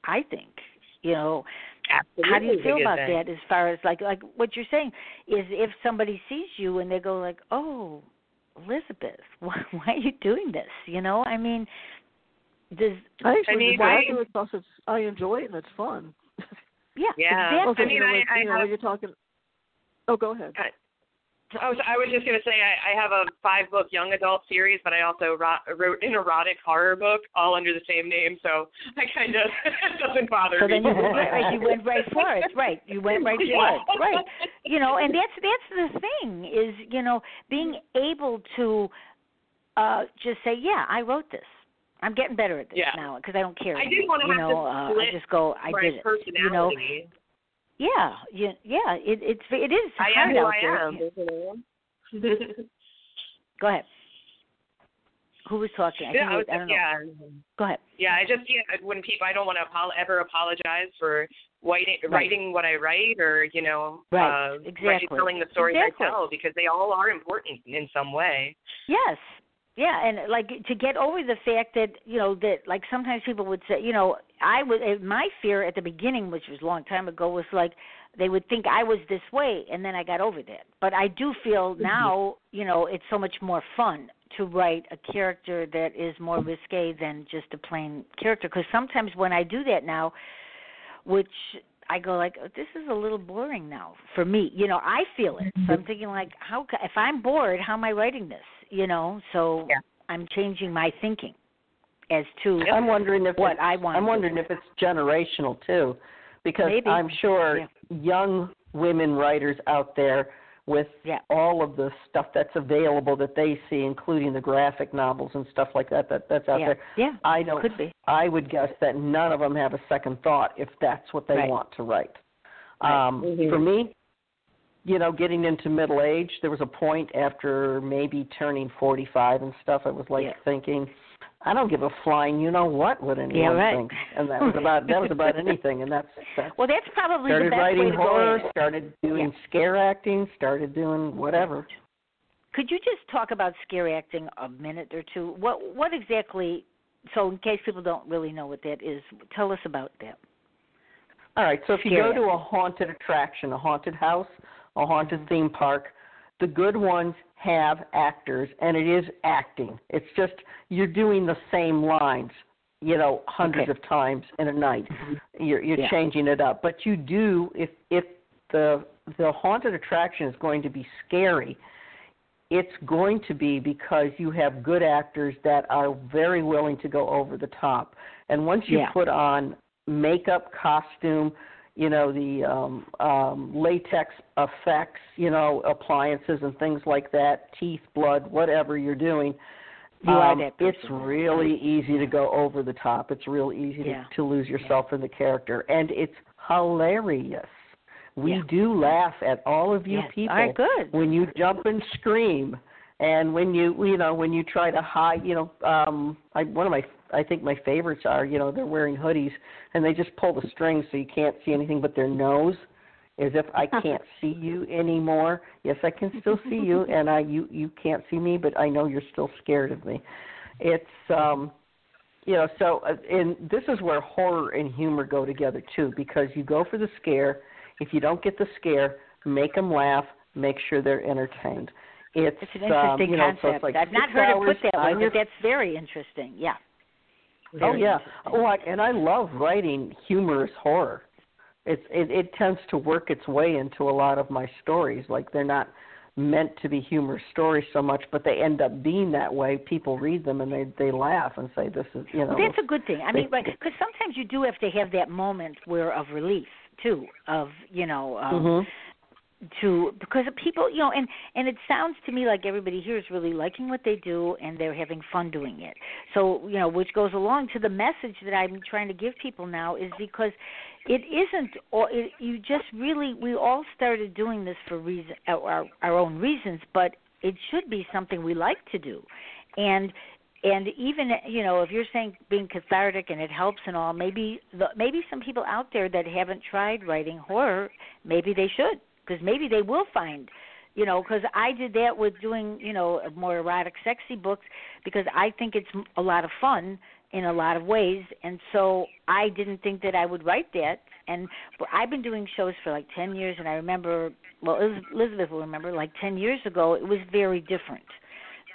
I think You know, Absolutely how do you feel about thing. that? As far as like like what you're saying is if somebody sees you and they go like, oh, Elizabeth, why, why are you doing this? You know, I mean, does I actually I mean, just I- do it because it's I enjoy it and it's fun. yeah, Yeah. exactly. Also, I mean, you know, I- like, I you know, have- you're talking. Oh, go ahead. I was I was just gonna say I, I have a five book young adult series, but I also ro- wrote an erotic horror book all under the same name, so I kind of it doesn't bother So me. then you went right, you went right for it, right? You went right for it, right? You know, and that's that's the thing is you know being able to uh just say, yeah, I wrote this. I'm getting better at this Yeah. now because I don't care. I didn't want to have know, to uh, I split just go, I did it. personality. You know, yeah, you, yeah. It, it's it is I hard am who out I there. am. you know? Go ahead. Who was talking? I, yeah, I was I don't know. yeah. Go ahead. Yeah, I just yeah, when people I don't want to apo- ever apologize for writing writing what I write or you know Right, uh, exactly. telling the stories Exactly. I tell because they all are important in some way. Yes. Yeah, and like to get over the fact that you know that like sometimes people would say, you know, I was uh, my fear at the beginning, which was a long time ago, was like they would think I was this way, and then I got over that. But I do feel now, you know, it's so much more fun to write a character that is more risque than just a plain character. Because sometimes when I do that now, which I go like, oh, this is a little boring now for me. You know, I feel it. So I'm thinking like, how if I'm bored, how am I writing this? You know, so Yeah. I'm changing my thinking as to I'm wondering if what I want. I'm wondering if it's generational too, because Maybe. I'm sure Yeah. young women writers out there with Yeah. all of the stuff that's available that they see, including the graphic novels and stuff like that that that's out yeah, there. yeah, I don't. could be. I would guess that none of them have a second thought if that's what they Right. want to write. Right. Um, Mhm. For me, you know, getting into middle age, there was a point after maybe turning 45 and stuff. I was like Yeah. thinking, I don't give a flying, you know what, what anyone right. thinks, and that was about that was about anything, and that's that's Well, that's probably the started best writing way to horror, go. started doing scare acting, started doing whatever. Could you just talk about scare acting a minute or two? What what exactly? So, in case people don't really know what that is, tell us about that. All right, so if you Scary. go to a haunted attraction, a haunted house, a haunted theme park, the good ones have actors, and it is acting. It's just you're doing the same lines, you know, hundreds Okay. of times in a night. Mm-hmm. You're you're Yeah. changing it up, but you do if if the the haunted attraction is going to be scary, it's going to be because you have good actors that are very willing to go over the top. And once you Yeah. put on makeup, costume, you know, the um um latex effects, you know, appliances and things like that, teeth, blood, whatever you're doing, You um, it's really easy to go over the top. It's real easy Yeah. to, to lose yourself in the character, and it's hilarious. We Yeah. do laugh at all of you Yes. people All right, good. when you jump and scream, and when you you know when you try to hide. You know, um, I one of my I think my favorites are you know they're wearing hoodies and they just pull the strings so you can't see anything but their nose as if I can't see you anymore. Yes, I can still see you, and I you you can't see me, but I know you're still scared of me. It's um, you know, so uh, and this is where horror and humor go together too, because you go for the scare. If you don't get the scare, make them laugh. Make sure they're entertained. It's, It's an interesting um, you know, concept. so like I've not heard it put that way, your but that's very interesting. Yeah. Oh yeah. Oh, I, and I love writing humorous horror. It's it, it tends to work its way into a lot of my stories. Like they're not meant to be humorous stories so much, but they end up being that way. People read them and they they laugh and say, "This is you know." That's a good thing. I mean, because sometimes you do have to have that moment where of relief too, of you know, um, Mhm. To because people, you know, and and it sounds to me like everybody here is really liking what they do and they're having fun doing it. So you know, which goes along to the message that I'm trying to give people now is because it isn't, or it, you just really we all started doing this for reason our our own reasons, but it should be something we like to do, and and even you know if you're saying being cathartic and it helps and all maybe the, maybe some people out there that haven't tried writing horror maybe they should because maybe they will find you know because i did that with doing you know more erotic sexy books because i think it's a lot of fun in a lot of ways. And so i didn't think that i would write that. And I've been doing shows for like 10 years and I remember well Elizabeth will remember like 10 years ago it was very different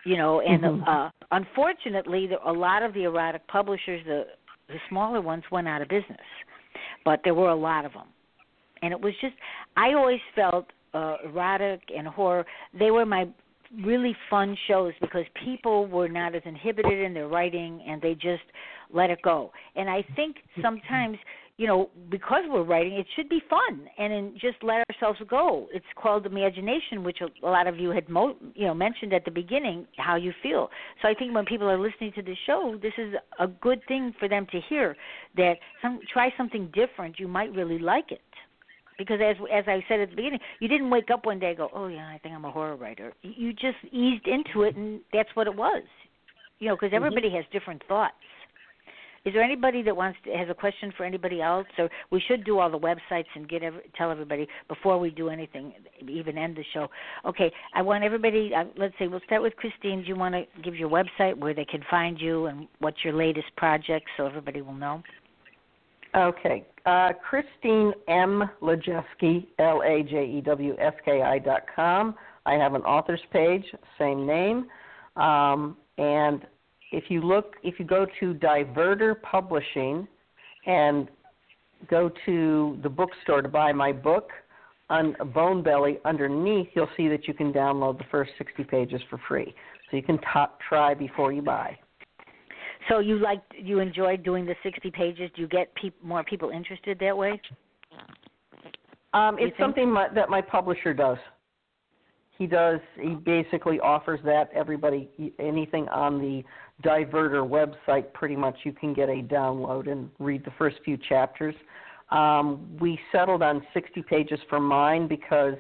you know. And mm-hmm. uh unfortunately a lot of the erotic publishers the the smaller ones went out of business. But there were a lot of them and it was just I always felt uh erotic and horror they were my really fun shows because people were not as inhibited in their writing and they just let it go. And I think sometimes, you know, because we're writing, it should be fun and then just let ourselves go. It's called imagination, which a lot of you had, mo- you know, mentioned at the beginning how you feel. So I think when people are listening to the show, this is a good thing for them to hear that some try something different. You might really like it because as as I said at the beginning, you didn't wake up one day and go, "Oh yeah, I think I'm a horror writer." You just eased into it, and that's what it was. You know, because mm-hmm. everybody has different thoughts. Is there anybody that wants to, has a question for anybody else? Or we should do all the websites and get every, tell everybody before we do anything, even end the show. Okay, I want everybody. Uh, let's say we'll start with Christine. Do you want to give your website where they can find you and what's your latest project so everybody will know? Okay. Uh, Christine M. Lajewski, L A J E W S K I dot com. I have an author's page, same name. Um, and if you look, if you go to Diverter Publishing and go to the bookstore to buy my book, on Bone Belly, underneath you'll see that you can download the first 60 pages for free. So you can try before you buy. So you like you enjoy doing the 60 pages? Do you get pe- more people interested that way? Um, it's something my, that my publisher does. He does. He basically offers that everybody anything on the Diverter website. Pretty much, you can get a download and read the first few chapters. Um, we settled on 60 pages for mine because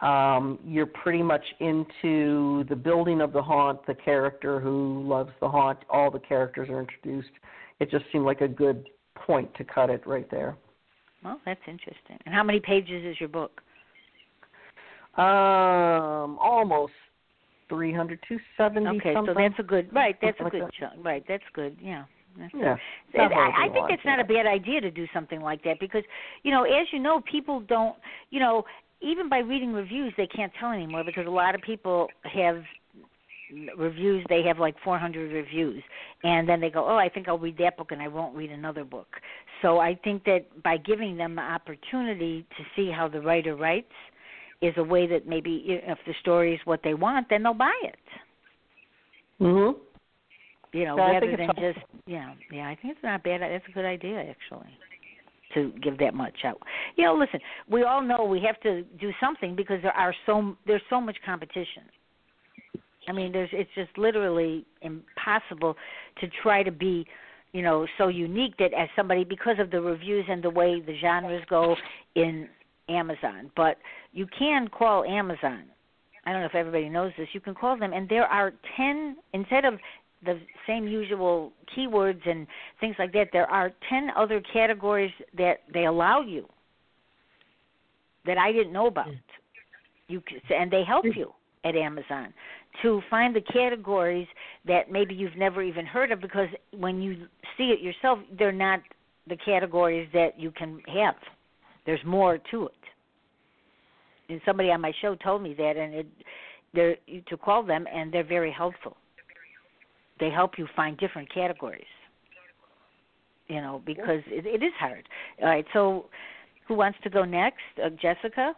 um, you're pretty much into the building of the haunt, the character who loves the haunt, all the characters are introduced. It just seemed like a good point to cut it right there. Well, that's interesting. And how many pages is your book? Um, almost 300 to 70 Okay, something. so that's a good right. That's Something a good like chunk. Right, that's good. Yeah. That's Yeah. I, I think it's not a bad idea to do something like that because, you know, as you know, people don't, you know, even by reading reviews, they can't tell anymore because a lot of people have reviews they have like 400 reviews and then they go oh i think i'll read that book and i won't read another book. So i think that by giving them the opportunity to see how the writer writes is a way that maybe if the story is what they want then they'll buy it. Mhm you know yeah, rather than just yeah yeah i think it's not bad that's a good idea actually to give that much out. You know, listen, we all know we have to do something because there are so there's so much competition. I mean, there's it's just literally impossible to try to be, you know, so unique that as somebody because of the reviews and the way the genres go in Amazon. But you can call Amazon. I don't know if everybody knows this. You can call them, and there are ten instead of the same usual keywords and things like that. There are 10 other categories that they allow you that I didn't know about. Hmm. You and they help hmm. you at Amazon to find the categories that maybe you've never even heard of because when you see it yourself, they're not the categories that you can have. There's more to it. And somebody on my show told me that, and it, they're to call them, and they're very helpful they help you find different categories. You know, because it, it is hard. All right, so who wants to go next? Uh, Jessica?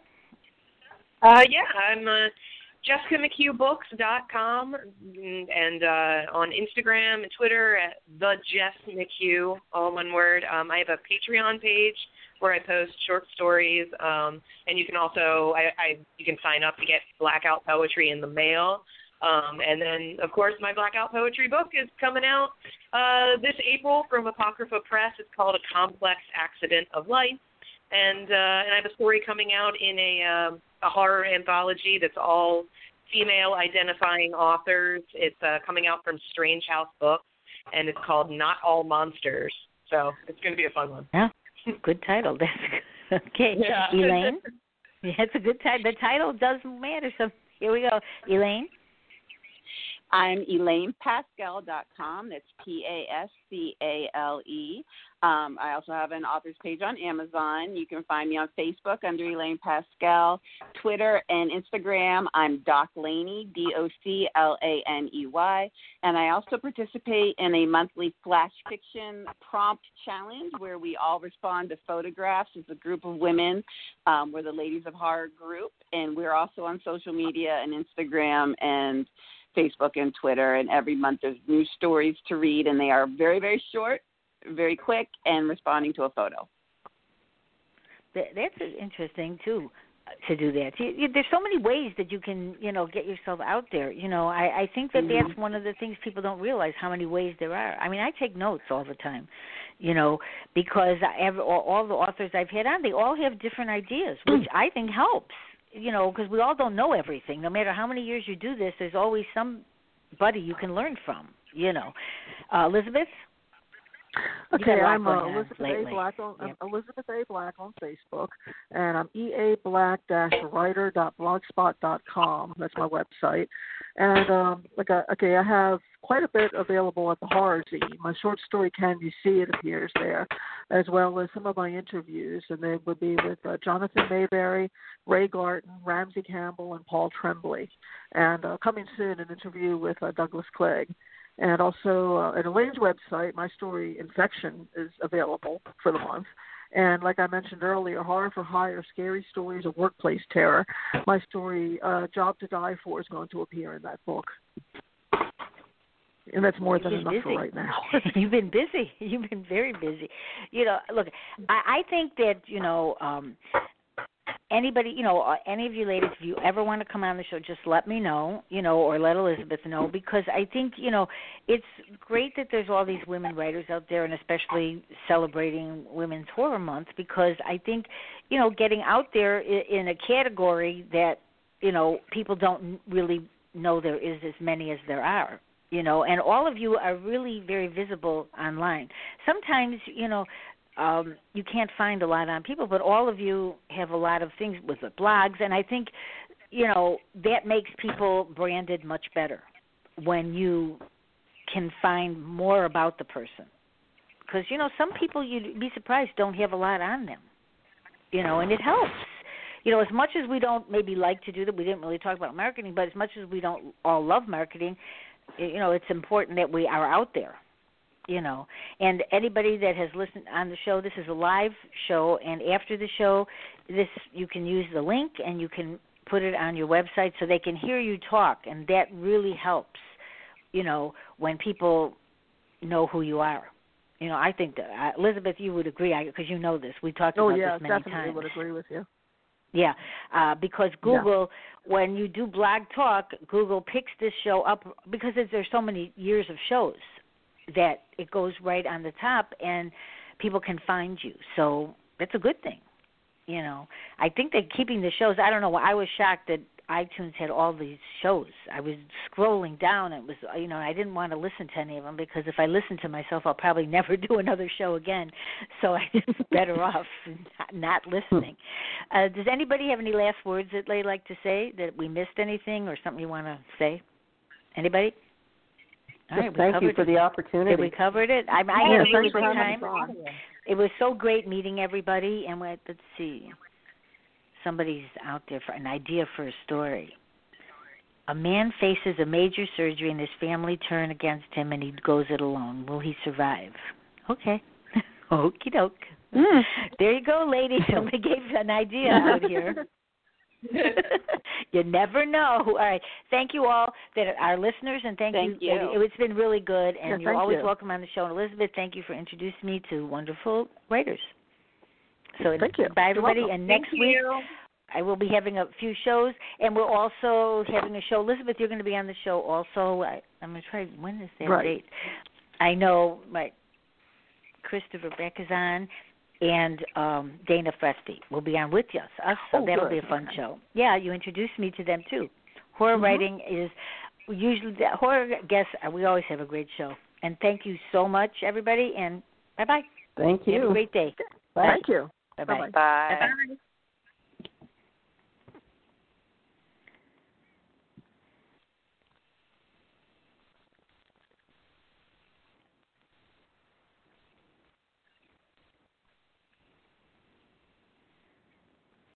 Uh, yeah, I'm uh, JessicaMcHughBooks.com and uh, on Instagram and Twitter at the Jess McHugh, all one word. Um, I have a Patreon page where I post short stories, um, and you can also I, I you can sign up to get blackout poetry in the mail. Um, and then, of course, my Blackout Poetry book is coming out uh, this April from Apokrupha Press. It's called A Complex Accident of Life. And, uh, and I have a story coming out in a, uh, a horror anthology that's all female identifying authors. It's uh, coming out from Strange House Books, and it's called Not All Monsters. So it's going to be a fun one. Yeah, good title. That's good. okay. Yeah. Elaine? Yeah, it's a good title. The title doesn't matter. So here we go. Elaine? I'm ElainePascale.com. That's P A S C A L E. Um, I also have an author's page on Amazon. You can find me on Facebook under Elaine Pascale, Twitter and Instagram. I'm Doc Laney, D O C L A N E Y. And I also participate in a monthly flash fiction prompt challenge where we all respond to photographs as a group of women. Um, we're the Ladies of Horror group, and we're also on social media and Instagram and Facebook and Twitter. And every month there's new stories to read, and they are very, very short very quick and responding to a photo. That's interesting too to do that. There's so many ways that you can, you know, get yourself out there. You know, I, I think that mm-hmm. that's one of the things people don't realize how many ways there are. I mean, I take notes all the time, you know, because I have, all, all the authors I've had on, they all have different ideas, which I think helps. You know, because we all don't know everything. No matter how many years you do this, there's always somebody you can learn from. You know, uh, Elizabeth. Okay, I'm uh, Elizabeth A. Black on yep. Elizabeth A. Black on Facebook, and I'm eablack-writer.blogspot.com. That's my website, and um, like I, okay, I have quite a bit available at the Horror Zine. My short story "Can You See It" appears there, as well as some of my interviews, and they would be with uh, Jonathan Maberry, Ray Garton, Ramsey Campbell, and Paul Tremblay, and uh, coming soon an interview with uh, Douglas Clegg. And also uh, at Elaine's website, my story Infection is available for the month. And like I mentioned earlier, Horror for Hire, Scary Stories of Workplace Terror. My story, uh, Job to Die For, is going to appear in that book. And that's more than enough busy. for right now. You've been busy. You've been very busy. You know, look, I, I think that, you know, um anybody, you know, uh, any of you ladies, if you ever want to come on the show, just let me know, you know, or let Elizabeth know because I think, you know, it's great that there's all these women writers out there and especially celebrating Women's Horror Month because I think, you know, getting out there in a category that, you know, people don't really know there is as many as there are you know and all of you are really very visible online. Sometimes you know um, you can't find a lot on people, but all of you have a lot of things with the blogs, and I think you know that makes people branded much better when you can find more about the person. Because you know some people you'd be surprised don't have a lot on them, you know, and it helps. You know, as much as we don't maybe like to do that, we didn't really talk about marketing, but as much as we don't all love marketing, you know, it's important that we are out there you know. And anybody that has listened on the show this is a live show and after the show this you can use the link and you can put it on your website so they can hear you talk and that really helps you know when people know who you are. You know i think that uh, elizabeth you would agree because you know this. We talked oh, about yeah, this many definitely times. would agree with you. Yeah, uh, because Google, yeah. when you do Blog Talk, Google picks this show up because there's so many years of shows that it goes right on the top and people can find you. So that's a good thing. You know, I think that keeping the shows. I don't know. I was shocked that iTunes had all these shows. I was scrolling down. It was, you know, I didn't want to listen to any of them because if I listen to myself, I'll probably never do another show again. So I just better off not listening. Uh, does anybody have any last words that they'd like to say? That we missed anything or something you want to say? Anybody? All right, thank you for it. the opportunity. we covered it. I, I yeah, had a time. It was so great meeting everybody. And let, let's see, somebody's out there for an idea for a story. A man faces a major surgery and his family turn against him and he goes it alone. Will he survive? Okay. Okie doke. Mm. There you go, ladies. Somebody gave an idea out here. you never know. All right. Thank you all that our listeners and thank, thank you. you. It's been really good and you're always you. welcome on the show. And Elizabeth, thank you for introducing me to wonderful writers. So thank you. bye everybody and next thank week you. I will be having a few shows and we're also having a show. Elizabeth, you're going to be on the show also. I, I'm going to try when is that right. date? I know my Christopher Beck is on and um Dana Fresty will be on with us. Us, so Oh, that'll good. be a fun show. Yeah, you introduced me to them too. Horror Mhm. writing is usually the horror guests. uh, We always have a great show. And thank you so much, everybody. And bye bye. Thank you. Have a you. great day. Bye. Thank you. Bye bye. Bye-bye. Bye. Bye.